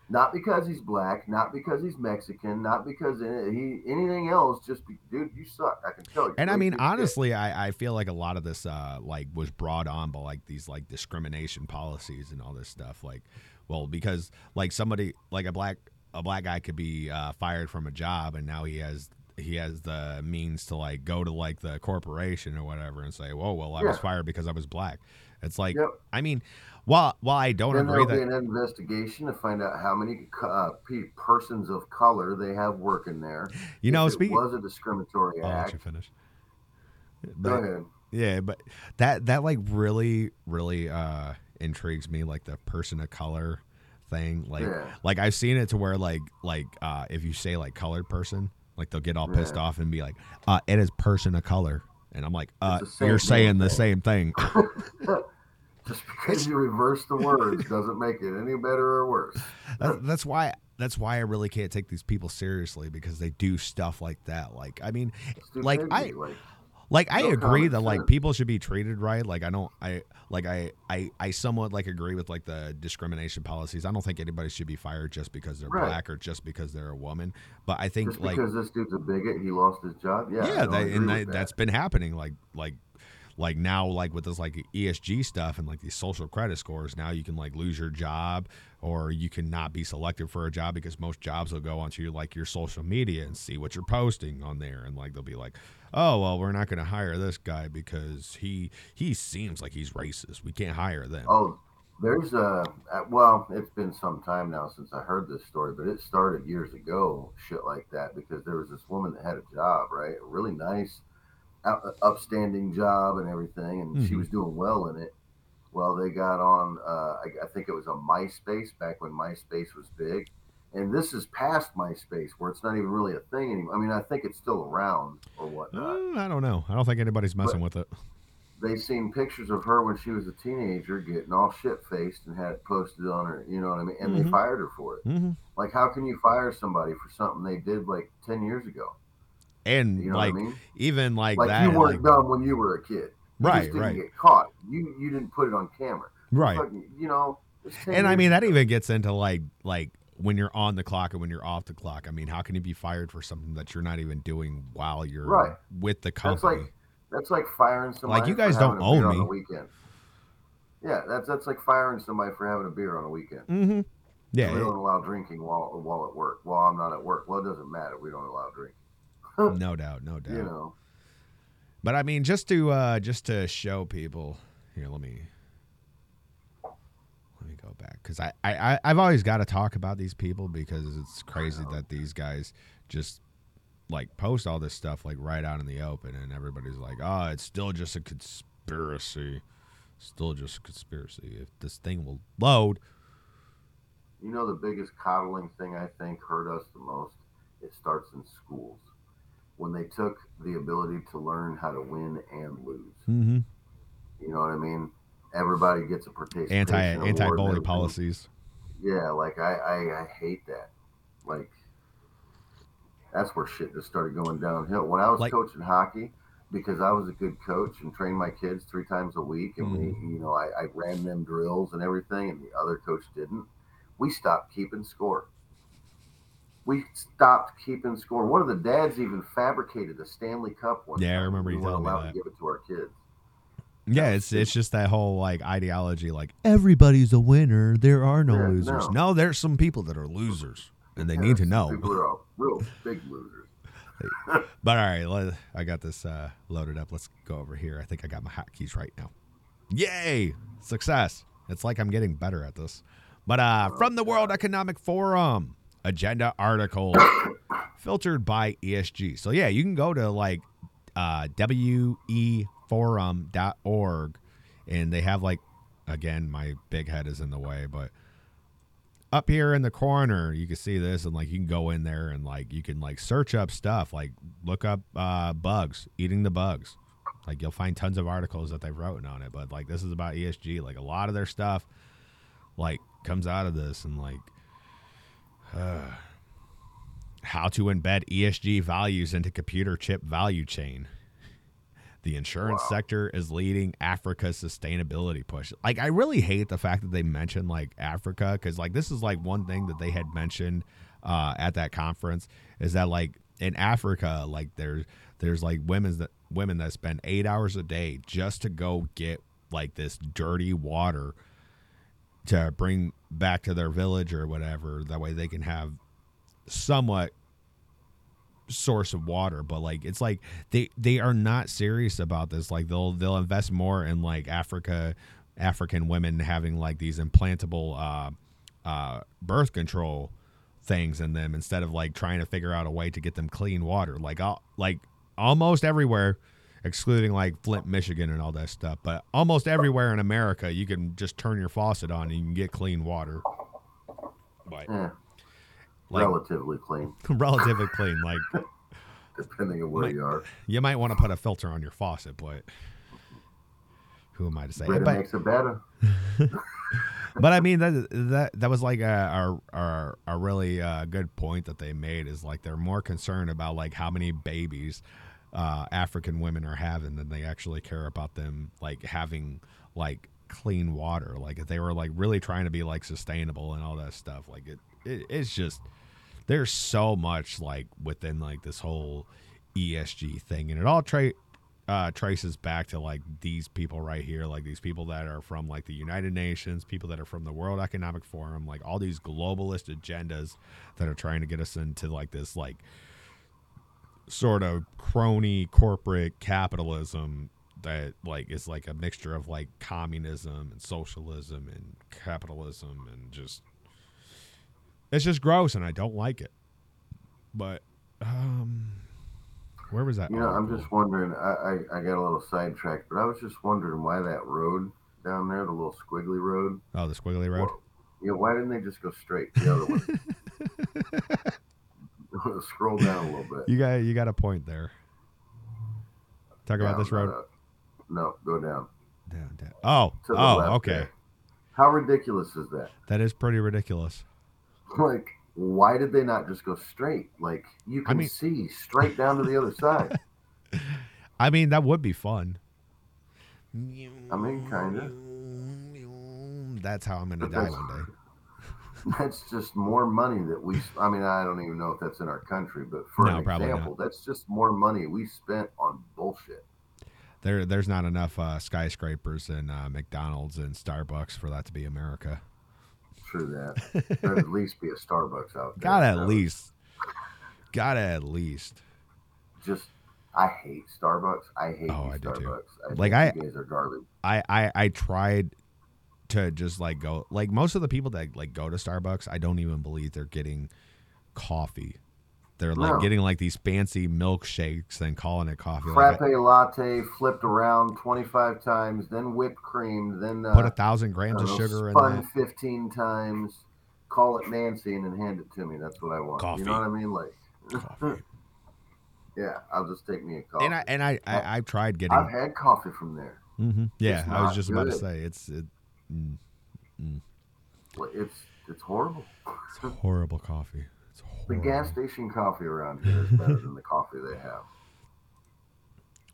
Not because he's black, not because he's Mexican, not because he anything else. Just be, dude, you suck. I can tell you. And I mean, shit. honestly, I, I feel like a lot of this uh like was brought on by like these like discrimination policies and all this stuff. Like, well, because like somebody like a black a black guy could be uh, fired from a job, and now he has he has the means to like go to like the corporation or whatever and say, "Whoa, well, I was fired because I was black." It's like, Yep. I mean, while while I don't Then agree there'll that be an investigation to find out how many uh, persons of color they have working there. you know, if speaking. it was a discriminatory I'll let act. you finish. Go ahead. Yeah, but that that like really really uh intrigues me like the person of color thing. Like Yeah. like I've seen it to where like like uh if you say like colored person, like they'll get all pissed off and be like, uh it is person of color. And I'm like, uh you're saying the thing. same thing. <laughs> Just because you reverse the words doesn't make it any better or worse. <laughs> That- that's why that's why I really can't take these people seriously because they do stuff like that. Like I mean, like I like, like I agree that like people should be treated right. Like I don't I like I I I somewhat like agree with like the discrimination policies. I don't think anybody should be fired just because they're Right. black or just because they're a woman. But I think just like because this dude's a bigot, he lost his job. Yeah, yeah, that, and that, that. that's been happening. Like like like now like with this like ESG stuff and like these social credit scores. Now you can like lose your job or you can not be selected for a job because most jobs will go onto your like your social media and see what you're posting on there and like they'll be like, oh well, we're not going to hire this guy because he he seems like he's racist. We can't hire them. Oh, there's a uh, well, it's been some time now since I heard this story, but it started years ago, shit like that, because there was this woman that had a job, right, a really nice, upstanding job and everything, and she Mhm. was doing well in it. Well, they got on, uh, I, I think it was a MySpace back when MySpace was big, and this is past MySpace where it's not even really a thing anymore. I mean, I think it's still around or whatnot. Uh, I don't know. I don't think anybody's messing with it. they seen pictures of her when she was a teenager getting all shit faced and had it posted on her, you know what I mean? And Mhm. they fired her for it. hmm Like, how can you fire somebody for something they did like 10 years ago? And You know like I mean? even like, Like, that, you weren't like- dumb when you were a kid. You Right, just didn't right. get caught. You you didn't put it on camera. right. Fucking- you know, and I mean that even gets into like like when you're on the clock and when you're off the clock. I mean, how can you be fired for something that you're not even doing while you're Right. with the company? That's like that's like firing somebody. Like you for guys having don't a beer on me. the weekend. Yeah, that's that's like firing somebody for having a beer on a weekend. mm-hmm. Yeah, we don't allow drinking while while at work. While I'm not at work. Well, it doesn't matter. We don't allow drinking. No doubt, no doubt. You know. But I mean, just to uh just to show people here, let me let me go back because I, I I've always got to talk about these people because it's crazy that these guys just like post all this stuff like right out in the open and everybody's like, oh, it's still just a conspiracy, still just a conspiracy. If this thing will load, You know the biggest coddling thing I think hurt us the most? It starts in schools. When they took the ability to learn how to win and lose. mm-hmm. You know what I mean? Everybody gets a participation anti anti bully policies. Yeah, like I, I I hate that. Like that's where shit just started going downhill. When I was Like- coaching hockey, because I was a good coach and trained my kids three times a week, and we, Mm-hmm. you know, I, I ran them drills and everything, and the other coach didn't. We stopped keeping score. We stopped keeping score. One of the dads even fabricated a Stanley Cup one. Yeah, I remember you weren't telling me that. to give it to our kids. Yeah, it's it's just that whole like ideology, like everybody's a winner. There are no Yeah, losers. no. No. there's some people that are losers, and they Yeah, need to know. People are real big losers. <laughs> But all right, let, I got this uh, loaded up. Let's go over here. I think I got my hotkeys right now. Yay! Success. It's like I'm getting better at this. But uh, from the World Economic Forum, agenda article filtered by ESG. So yeah, you can go to like uh, weforum.org, and they have like again, my big head is in the way, but up here in the corner you can see this and like you can go in there and like you can like search up stuff like look up uh bugs eating the bugs like you'll find tons of articles that they've written on it but like this is about esg like a lot of their stuff like comes out of this and like uh, how to embed esg values into computer chip value chain The insurance sector is leading Africa's sustainability push. Like, I really hate the fact that they mentioned like Africa because like this is like one thing that they had mentioned uh, at that conference is that like in Africa, like there's there's like women's that women that spend eight hours a day just to go get like this dirty water to bring back to their village or whatever. That way they can have somewhat source of water but like it's like they they are not serious about this like they'll they'll invest more in like africa african women having like these implantable uh uh birth control things in them instead of like trying to figure out a way to get them clean water like all like almost everywhere excluding like flint michigan and all that stuff but almost everywhere in america you can just turn your faucet on and you can get clean water but Eh, like relatively clean, <laughs> relatively clean like <laughs> depending on where Might- you are. You might want to put a filter on your faucet, but who am I to say? But, makes it better. <laughs> but I mean that that that was like a a, a, a really uh, good point that they made is like they're more concerned about like how many babies uh, African women are having than they actually care about them like having like clean water. Like if they were like really trying to be like sustainable and all that stuff, like it, it it's just there's so much like within like this whole ESG thing, and it all tra- uh, traces back to like these people right here, like these people that are from like the United Nations, people that are from the World Economic Forum, like all these globalist agendas that are trying to get us into like this like sort of crony corporate capitalism that like is like a mixture of like communism and socialism and capitalism and just it's just gross and I don't like it. But um where was that? You know, I'm just wondering. I, I, I got a little sidetracked, but I was just wondering why that road down there, the little squiggly road. Oh, the squiggly road. You know, why didn't they just go straight the other way? <laughs> <laughs> Scroll down a little bit. You got you got a point there. Talk about this road. uh, no, go down. Down, down. Oh, oh, left okay. there. How ridiculous is that? That is pretty ridiculous. <laughs> Like, why did they not just go straight? Like, you can mean- see straight down to the other side. <laughs> I mean, that would be fun. I mean, kinda. That's how I'm gonna die one day. That's just more money that we. I mean, I don't even know if that's in our country, but for No, an probably not. example, that's just more money we spent on bullshit. There, there's not enough uh, skyscrapers and uh, McDonald's and Starbucks for that to be America. True that. <laughs> There'd at least be a Starbucks out there. Gotta at least. Gotta at least. Just, I hate Starbucks. I hate Oh, I do too. Starbucks. I Like, I- guys are garbage. I, I I tried to just like go like most of the people that like go to Starbucks, I don't even believe they're getting coffee. They're like No. getting like these fancy milkshakes and calling it coffee. Like, Frappe latte flipped around 25 times, then whipped cream, then uh, put a thousand grams of know, sugar in spun that. 15 times. Call it Nancy and then hand it to me. That's what I want. Coffee. You know what I mean? Like, <laughs> yeah, I'll just take me a coffee. And I and I, I I've tried getting. I've had coffee from there. Mm-hmm. Yeah, I was just about to say it's it, mm, Well, It's it's horrible. it's horrible coffee. It's horrible. The gas station coffee around here is better than the coffee they have. <laughs>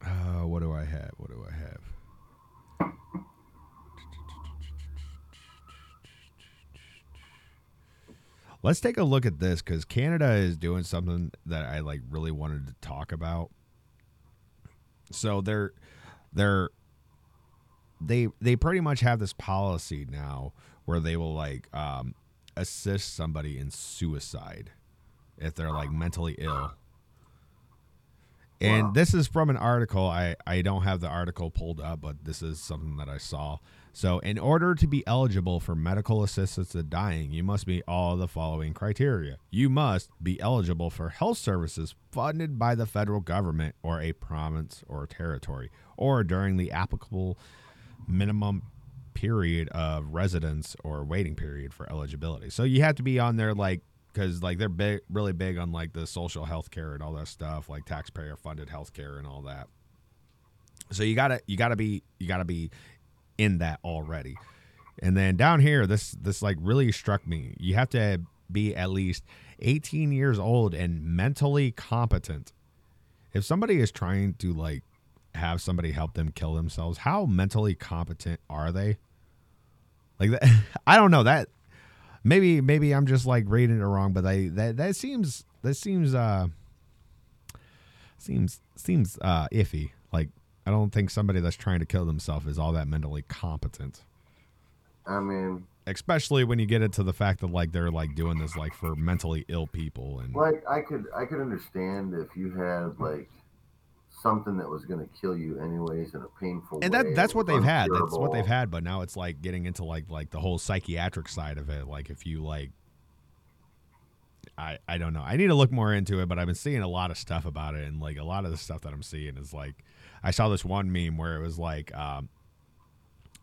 Uh, what do I have? What do I have? Let's take a look at this because Canada is doing something that I like really wanted to talk about. So they're they're they they pretty much have this policy now where they will like um, assist somebody in suicide if they're like mentally ill. And Wow. this is from an article. I, I don't have the article pulled up, but this is something that I saw. So, in order to be eligible for medical assistance in dying, you must meet all the following criteria. You must be eligible for health services funded by the federal government or a province or territory, or during the applicable minimum period of residence or waiting period for eligibility. So, you have to be on there like because like they're big, really big on like the social health care and all that stuff, like taxpayer funded health care and all that. So you gotta you gotta be you gotta be in that already. And then down here, this this like really struck me. You have to be at least 18 years old and mentally competent. If somebody is trying to like have somebody help them kill themselves, how mentally competent are they? Like that, <laughs> I don't know that. Maybe maybe I'm just like reading it wrong, but I that that seems that seems uh seems seems uh iffy. Like I don't think somebody that's trying to kill themselves is all that mentally competent. I mean, Especially when you get into the fact that like they're like doing this like for mentally ill people and like I could I could understand if you had like something that was going to kill you anyways in a painful and way. that that's what they've had. That's what they've had. But now it's like getting into like like the whole psychiatric side of it. Like if you like, I I don't know. I need to look more into it. But I've been seeing a lot of stuff about it, and like a lot of the stuff that I'm seeing is like, I saw this one meme where it was like, um,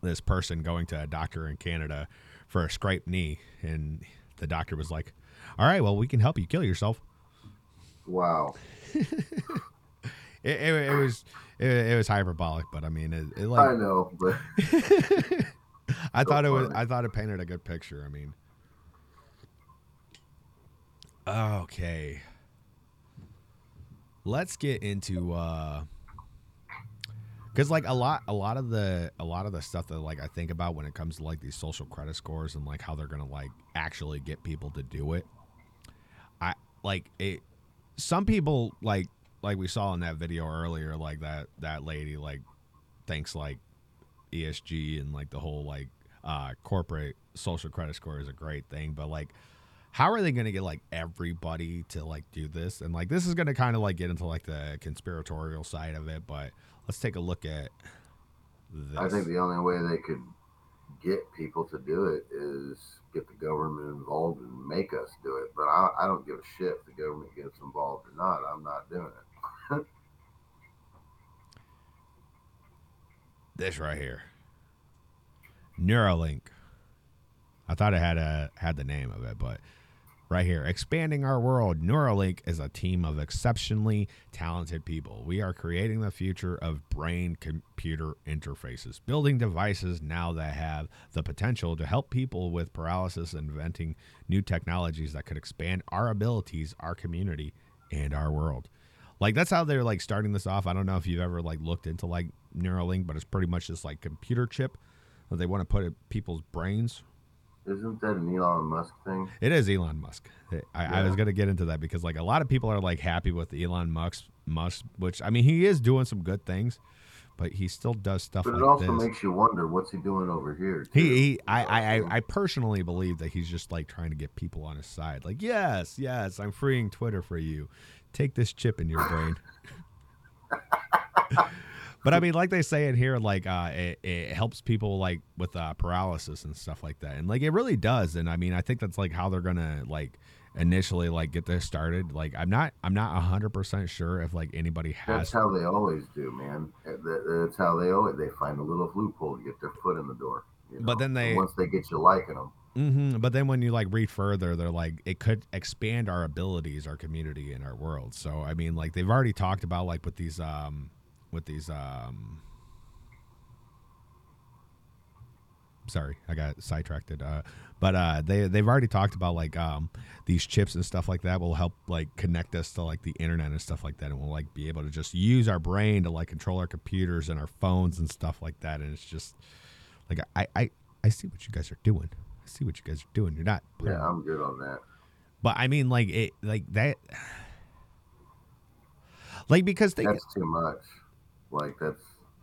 this person going to a doctor in Canada for a scraped knee, and the doctor was like, "All right, well, we can help you kill yourself." Wow. <laughs> It, it, it was it, it was hyperbolic, but I mean, it, it I know, but <laughs> I thought it was funny. I thought it painted a good picture. I mean, okay, let's get into uh, because like a lot a lot of the a lot of the stuff that like I think about when it comes to like these social credit scores and like how they're gonna like actually get people to do it. I like it. Some people like like we saw in that video earlier, like that that lady like thinks like ESG and like the whole like uh, corporate social credit score is a great thing, but like, how are they going to get like everybody to like do this? And like, this is going to kind of like get into like the conspiratorial side of it, but let's take a look at this. I think the only way they could get people to do it is get the government involved and make us do it. But I, I don't give a shit if the government gets involved or not. I'm not doing it. This right here, Neuralink. I thought it had a had the name of it, but right here, expanding our world. Neuralink is a team of exceptionally talented people. We are creating the future of brain computer interfaces, building devices now that have the potential to help people with paralysis, inventing new technologies that could expand our abilities, our community, and our world. Like that's how they're like starting this off. I don't know if you've ever like looked into like Neuralink, but it's pretty much just like computer chip that they want to put in people's brains Isn't that an Elon Musk thing? it is Elon Musk. I, I was gonna get into that because like a lot of people are like happy with Elon Musk, Musk, which I mean he is doing some good things, but he still does stuff But like it also this. makes you wonder what's he doing over here. too? he, he I, I, I, I personally believe that he's just like trying to get people on his side. Like, yes, yes, I'm freeing Twitter for you. Take this chip in your brain. but I mean, like they say in here, like uh, it, it helps people like with uh, paralysis and stuff like that, and like it really does. And I mean, I think that's like how they're gonna like initially like get this started. Like, I'm not, I'm not hundred percent sure if like anybody has That's how they always do, man. That- That's how they always they find a little loophole to get their foot in the door. you But then they- And once they get you liking them, hmm But then when you like read further, they're like it could expand our abilities, our community, and our world. So I mean, like they've already talked about like with these um with these um. Sorry, I got sidetracked. Uh, but uh, they they've already talked about like um these chips and stuff like that will help like connect us to like the internet and stuff like that, and we'll like be able to just use our brain to like control our computers and our phones and stuff like that. And it's just like I I I see what you guys are doing. I see what you guys are doing. You're not yeah, I'm good on that. but I mean, like it, like that, like because they, that's too much. Like that's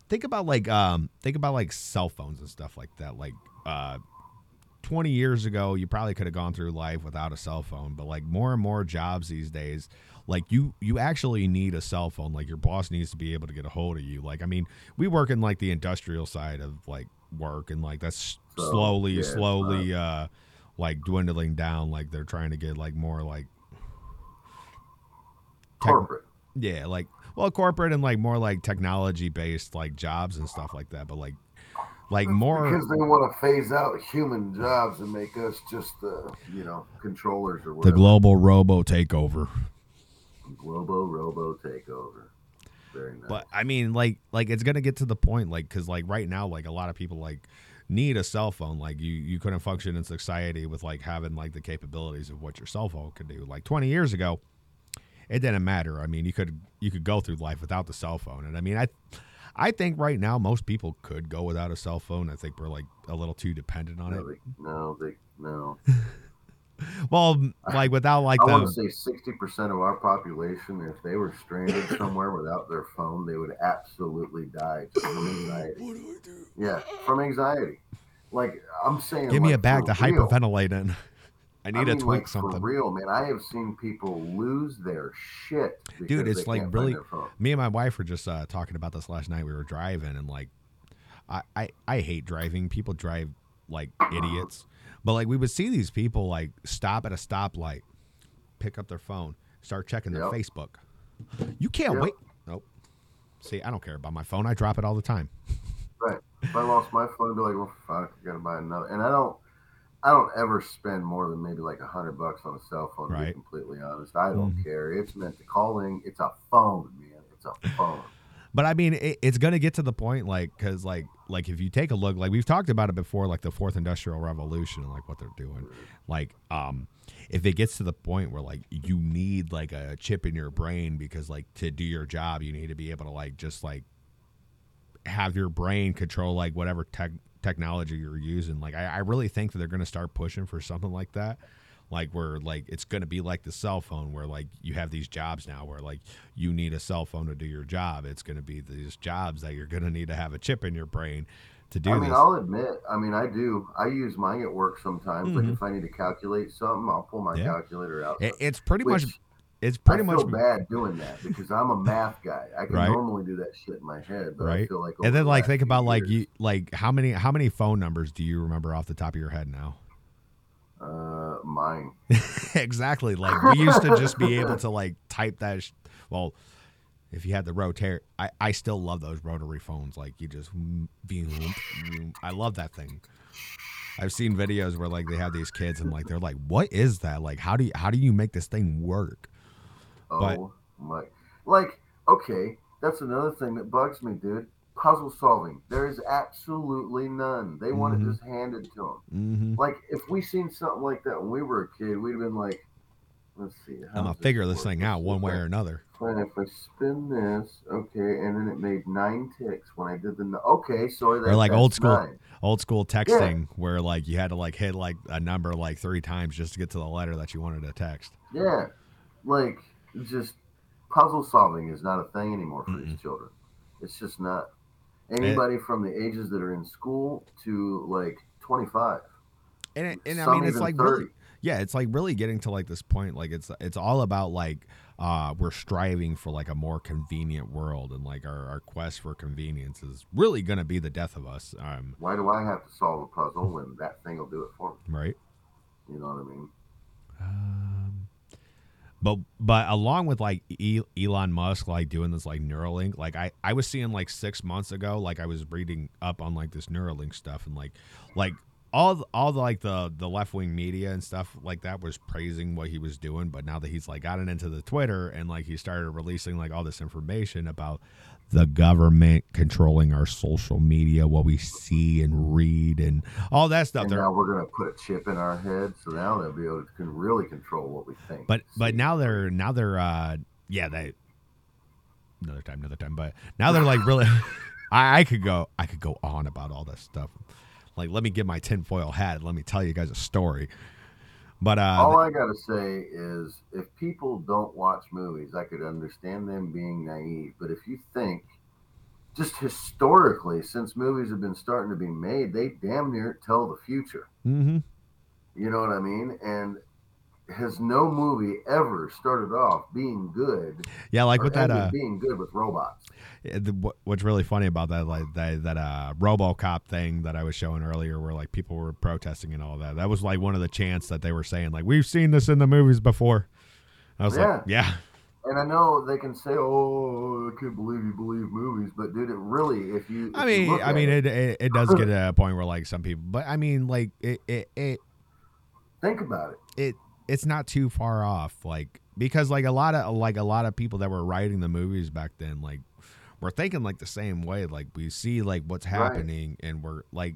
think about like um think about like cell phones and stuff like that. Like uh, twenty years ago, you probably could have gone through life without a cell phone. But like more and more jobs these days, like you you actually need a cell phone. Like your boss needs to be able to get a hold of you. Like I mean, we work in like the industrial side of like work, and like that's So, slowly yeah, slowly uh like dwindling down. Like they're trying to get like more like tech- corporate. yeah, like well, corporate and like more like technology based like jobs and stuff like that. But like, like more because they want to phase out human jobs and make us just uh, you know controllers or whatever. the global robo takeover. Global Robo takeover. Very nice. But I mean, like, like it's gonna get to the point, like, because like right now, like a lot of people like need a cell phone. Like you, you couldn't function in society with like having like the capabilities of what your cell phone could do. Like 20 years ago, it didn't matter. I mean, you could you could go through life without the cell phone, and I mean, I, I think right now most people could go without a cell phone. I think we're like a little too dependent on No, it. they, no, they, no. <laughs> <laughs> Well, like without like I want to say sixty percent of our population, if they were stranded <coughs> somewhere without their phone, they would absolutely die from anxiety. What do I do? Yeah, from anxiety. Like I'm saying, give me like, a bag to real. hyperventilate in. I need I to mean, tweak like, something. For real, man. I have seen people lose their shit. Dude, it's they like can't really. Me and my wife were just uh, talking about this last night. We were driving, and like, I, I I hate driving. People drive like <coughs> idiots, but like we would see these people like stop at a stoplight, pick up their phone, start checking their Yep. Facebook. You can't Yep. wait. Nope. See, I don't care about my phone. I drop it all the time. <laughs> Right. If I lost my phone, I'd be like, well, fuck, I gotta buy another. And I don't, I don't ever spend more than maybe like a hundred bucks on a cell phone. Right. To be completely honest, I don't Mhm. care. It's meant to calling. It's a phone, man. It's a phone. But I mean, it, it's gonna get to the point, like, because like, like if you take a look, like we've talked about it before, like the fourth industrial revolution and like what they're doing, like, um, if it gets to the point where like you need like a chip in your brain because like to do your job, you need to be able to like just like have your brain control like whatever tech technology you're using. Like, I, I really think that they're gonna start pushing for something like that. Like where like it's gonna be like the cell phone where like you have these jobs now where like you need a cell phone to do your job. It's gonna be these jobs that you're gonna need to have a chip in your brain to do I mean, this. I'll admit. I mean, I do. I use mine at work sometimes. Like Mhm. if I need to calculate something, I'll pull my Yeah. calculator out. It- it's pretty Which much it's pretty I much feel bad doing that because I'm a math guy. I can Right. normally do that shit in my head, but I right. feel like And then the like think about like you like how many how many phone numbers do you remember off the top of your head now? Uh, mine. <laughs> exactly. Like we used to just be able to like type that. Sh- well, if you had the rotary, I, I still love those rotary phones. Like you just. I love that thing. I've seen videos where like they have these kids and like they're like, what is that? Like how do you how do you make this thing work? Oh But- my! Like, okay, that's another thing that bugs me, dude. Puzzle solving. There is absolutely none. They want Mhm. it just handed to them. Mm-hmm. Like, if we seen something like that when we were a kid, we'd have been like, "Let's see." how I'm gonna figure this work? thing out one way or another. Fine, if I spin this, okay, and then it made nine ticks when I did the. Okay, so that, Or like old school nine. old school texting where like you had to like hit like a number like three times just to get to the letter that you wanted to text. Yeah, like just puzzle solving is not a thing anymore for these children. It's just not. Anybody from the ages that are in school to like 25. And it, and I mean it's like 30. really yeah, it's like really getting to like this point like it's it's all about like uh we're striving for like a more convenient world and like our, our quest for convenience is really going to be the death of us um Why do I have to solve a puzzle when that thing will do it for me? right You know what I mean? um but but along with like Elon Musk like doing this like Neuralink like I I was seeing like 6 months ago like I was reading up on like this Neuralink stuff and like like all the, all the like the the left wing media and stuff like that was praising what he was doing, but now that he's like gotten into the Twitter and like he started releasing like all this information about the government controlling our social media, what we see and read, and all that stuff. And now we're going to put a chip in our head, so now they'll be able to can really control what we think. but but now they're now they're uh yeah they another time another time but now they're like really <laughs> I, I could go I could go on about all this stuff like let me get my tinfoil hat and let me tell you guys a story but uh All I gotta say is, if people don't watch movies, I could understand them being naive. But if you think, just historically, since movies have been starting to be made, they damn near tell the future. hmm You know what I mean? And has no movie ever started off being good? yeah like with that uh being good with robots? The, what's really funny about that like that that uh RoboCop thing that I was showing earlier where like people were protesting and all that. That was like one of the chants that they were saying like we've seen this in the movies before. I was like, yeah. And I know they can say, "Oh, I can't believe you believe movies," but dude, it really, if you, I if you mean look I mean it, it, it it does get <clears throat> to a point where like some people but I mean like it it it think about it. it it's not too far off like because like a lot of like a lot of people that were writing the movies back then like were thinking like the same way like we see like what's Right. happening and we're like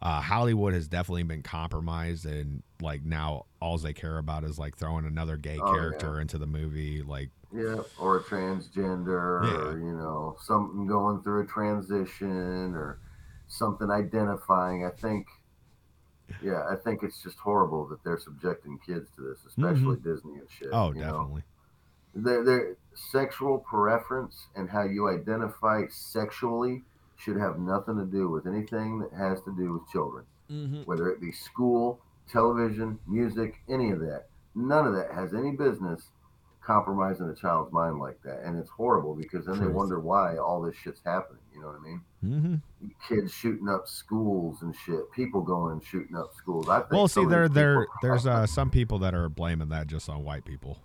uh, Hollywood has definitely been compromised, and like now all they care about is like throwing another gay Oh, character yeah. into the movie. Like, Yeah, or a transgender, Yeah. or you know, something going through a transition, or something identifying. I think, yeah, I think it's just horrible that they're subjecting kids to this, especially Disney and shit. Mm-hmm. oh, know? definitely. their, their sexual preference and how you identify sexually should have nothing to do with anything that has to do with children, Mm-hmm. whether it be school, television, music, any of that. None of that has any business compromising a child's mind like that. And it's horrible because then they wonder why all this shit's happening. You know what I mean? Mm-hmm. Kids shooting up schools and shit. People going shooting up schools. I think Well, see, there, there, people- there's uh, some people that are blaming that just on white people.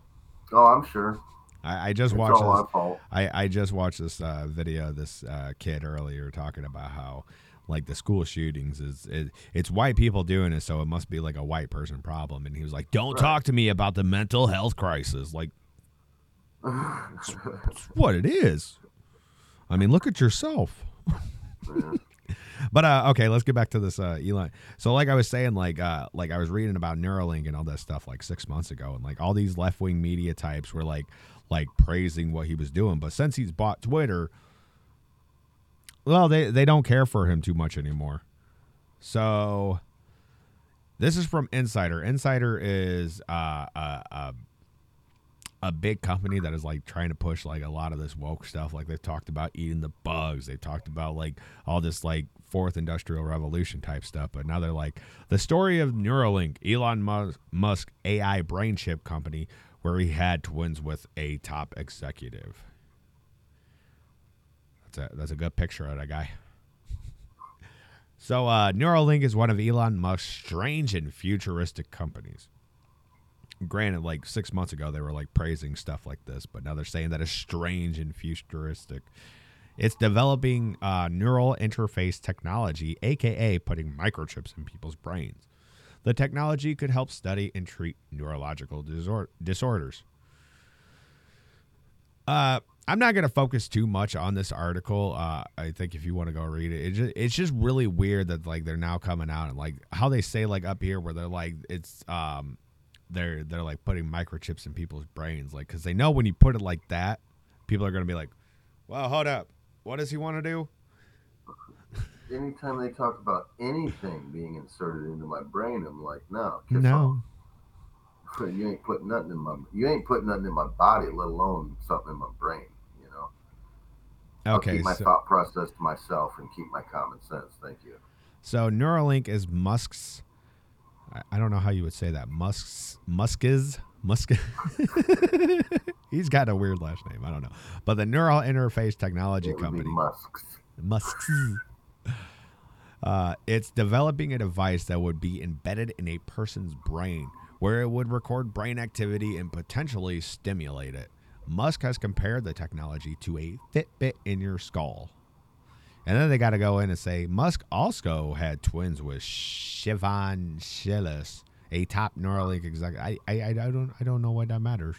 Oh, I'm sure. I, I just It's watched this. I, I just watched this uh, video of this uh, kid earlier talking about how like the school shootings is it, it's white people doing it so it must be like a white person problem and he was like don't Right. talk to me about the mental health crisis like <laughs> it's what it is i mean look at yourself <laughs> but uh okay let's get back to this uh elon so like i was saying like uh like i was reading about neuralink and all that stuff like six months ago and like all these left-wing media types were like like praising what he was doing. But since he's bought twitter well they they don't care for him too much anymore. So this is from insider. Insider is uh a, a a big company that is like trying to push like a lot of this woke stuff. Like they've talked about eating the bugs. They talked about like all this like fourth industrial revolution type stuff. But now they're like the story of neuralink elon musk ai brain chip company where he had twins with a top executive. That's a that's a good picture of that guy. <laughs> So uh, neuralink is one of elon musk's strange and futuristic companies granted like six months ago they were like praising stuff like this but now they're saying that it's strange and futuristic. It's developing uh, neural interface technology aka putting microchips in people's brains. The technology could help study and treat neurological disor- disorders. Uh, I'm not going to focus too much on this article. Uh, I think if you want to go read it, it just, it's just really weird that like they're now coming out and like how they say like up here where they're like it's um they're they're like putting microchips in people's brains like because they know when you put it like that, people are going to be like, well, hold up, what does he want to do? anytime they talk about anything being inserted into my brain, I'm like, no, No, off. <laughs> you ain't putting nothing in my, you ain't putting nothing in my body, let alone something in my brain. You know, I'll okay, keep my so, thought process to myself and keep my common sense. Thank you. so Neuralink is Musk's. I, don't know how you would say that. Musk's Musk's Musk. <laughs> He's got a weird last name. I don't know, but the neural interface technology It company. Musk's. Musk's. Uh, it's developing a device that would be embedded in a person's brain, where it would record brain activity and potentially stimulate it. Musk has compared the technology to a Fitbit in your skull. And then they got to go in and say Musk also had twins with Shivon Zilis, a top Neuralink executive. I, I, I don't I don't know why that matters.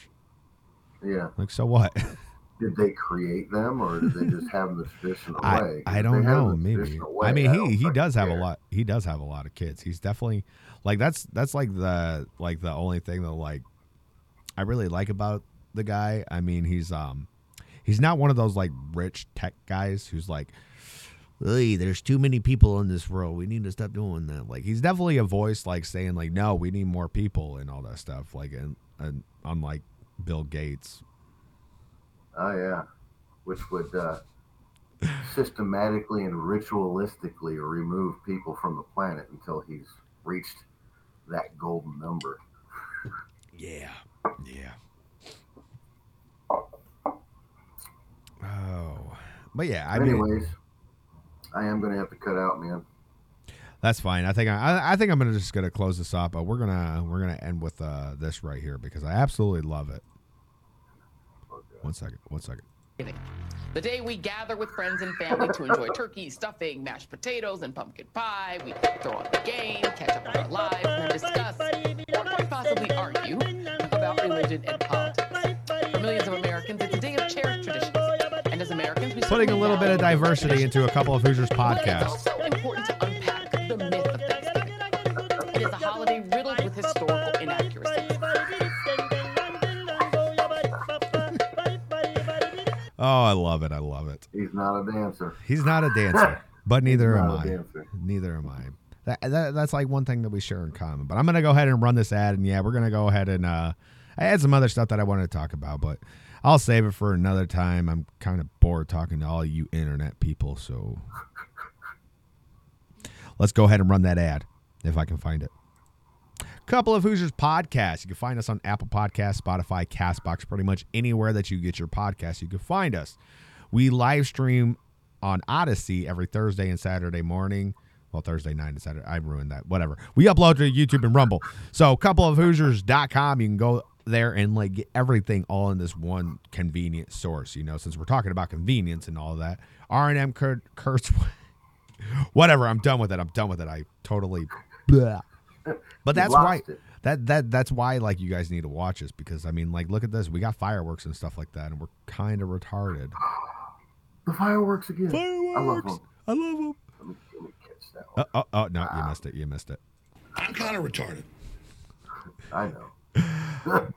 Yeah. Like so what? <laughs> Did they create them or did they just have them the traditional I, way? I don't know. Maybe. traditional way, I mean, don't he he does have a lot. He does have a lot of kids. He's definitely like that's that's like the like the only thing that like I really like about the guy. I mean, he's um he's not one of those like rich tech guys who's like, there's too many people in this world. We need to stop doing that. Like he's definitely a voice like saying like, no, we need more people and all that stuff. Like and, and unlike Bill Gates. Oh yeah, which would uh, systematically and ritualistically remove people from the planet until he's reached that golden number. <laughs> Yeah. Yeah. Oh. But yeah, I mean Anyways, I am gonna have to cut out, man. that's fine. I think I, I- I think I'm gonna just gonna close this up, but we're gonna we're gonna end with uh, this right here because I absolutely love it. One second. One second. The day we gather with friends and family to enjoy turkey, stuffing, mashed potatoes, and pumpkin pie. We throw on the game, catch up on our lives, and then discuss, or quite possibly argue, about religion and politics. For millions of Americans, it's a day of cherished traditions. And as Americans, we putting a little bit of diversity into a couple of Hoosiers podcasts. It's important to unpack the myth of Thanksgiving. It is a holiday riddled with historical inaccuracies. <laughs> oh, I love it. I love it. He's not a dancer. He's not a dancer, but neither am I. Neither am I. That, that, that's like one thing that we share in common. But I'm gonna go ahead and run this ad, and yeah, we're gonna go ahead and uh, I had some other stuff that I wanted to talk about, but I'll save it for another time. I'm kind of bored talking to all you internet people, so let's go ahead and run that ad if I can find it. Couple of Hoosiers podcasts. You can find us on Apple Podcasts, Spotify, Castbox, pretty much anywhere that you get your podcasts. You can find us. We live stream on Odysee every Thursday and Saturday morning. Well, Thursday night and Saturday. I ruined that. Whatever. We upload to YouTube and Rumble. So, couple of Hoosiers.com. You can go there and like get everything all in this one convenient source. You know, since we're talking about convenience and all of that. R&M Kurt, Kurtz. Whatever. I'm done with it. I'm done with it. I totally. Blah. But that's why it. that that that's why like you guys need to watch us because I mean like look at this we got fireworks and stuff like that and we're kind of retarded. The fireworks again. I love them. I love them. Let me, let me catch that one. Oh, oh, oh no, you missed it. You missed it. I'm kind of retarded. I know.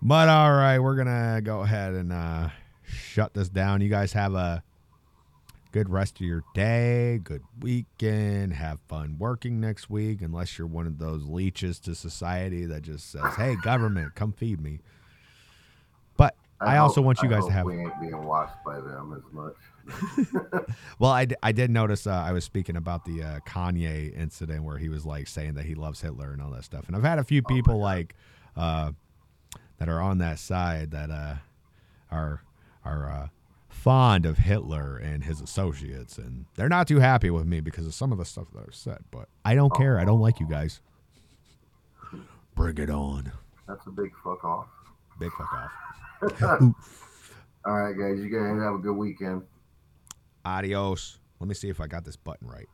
But all right, we're gonna go ahead and uh, shut this down. You guys have a good rest of your day, good weekend. Have fun working next week, unless you're one of those leeches to society that just says, "Hey, government, come feed me." But I, also hope- want you I guys to have. We ain't being watched by them as much. <laughs> <laughs> Well, I, d- I did notice uh, I was speaking about the uh, Kanye incident where he was like saying that he loves Hitler and all that stuff. And I've had a few people like uh, that are on that side that uh, are are uh, fond of Hitler and his associates, and they're not too happy with me because of some of the stuff that I've said. But I don't care. I don't like you guys. Bring it on. That's a big fuck off. Big fuck off. <laughs> All right, guys. You guys have a good weekend. Adios. Let me see if I got this button right.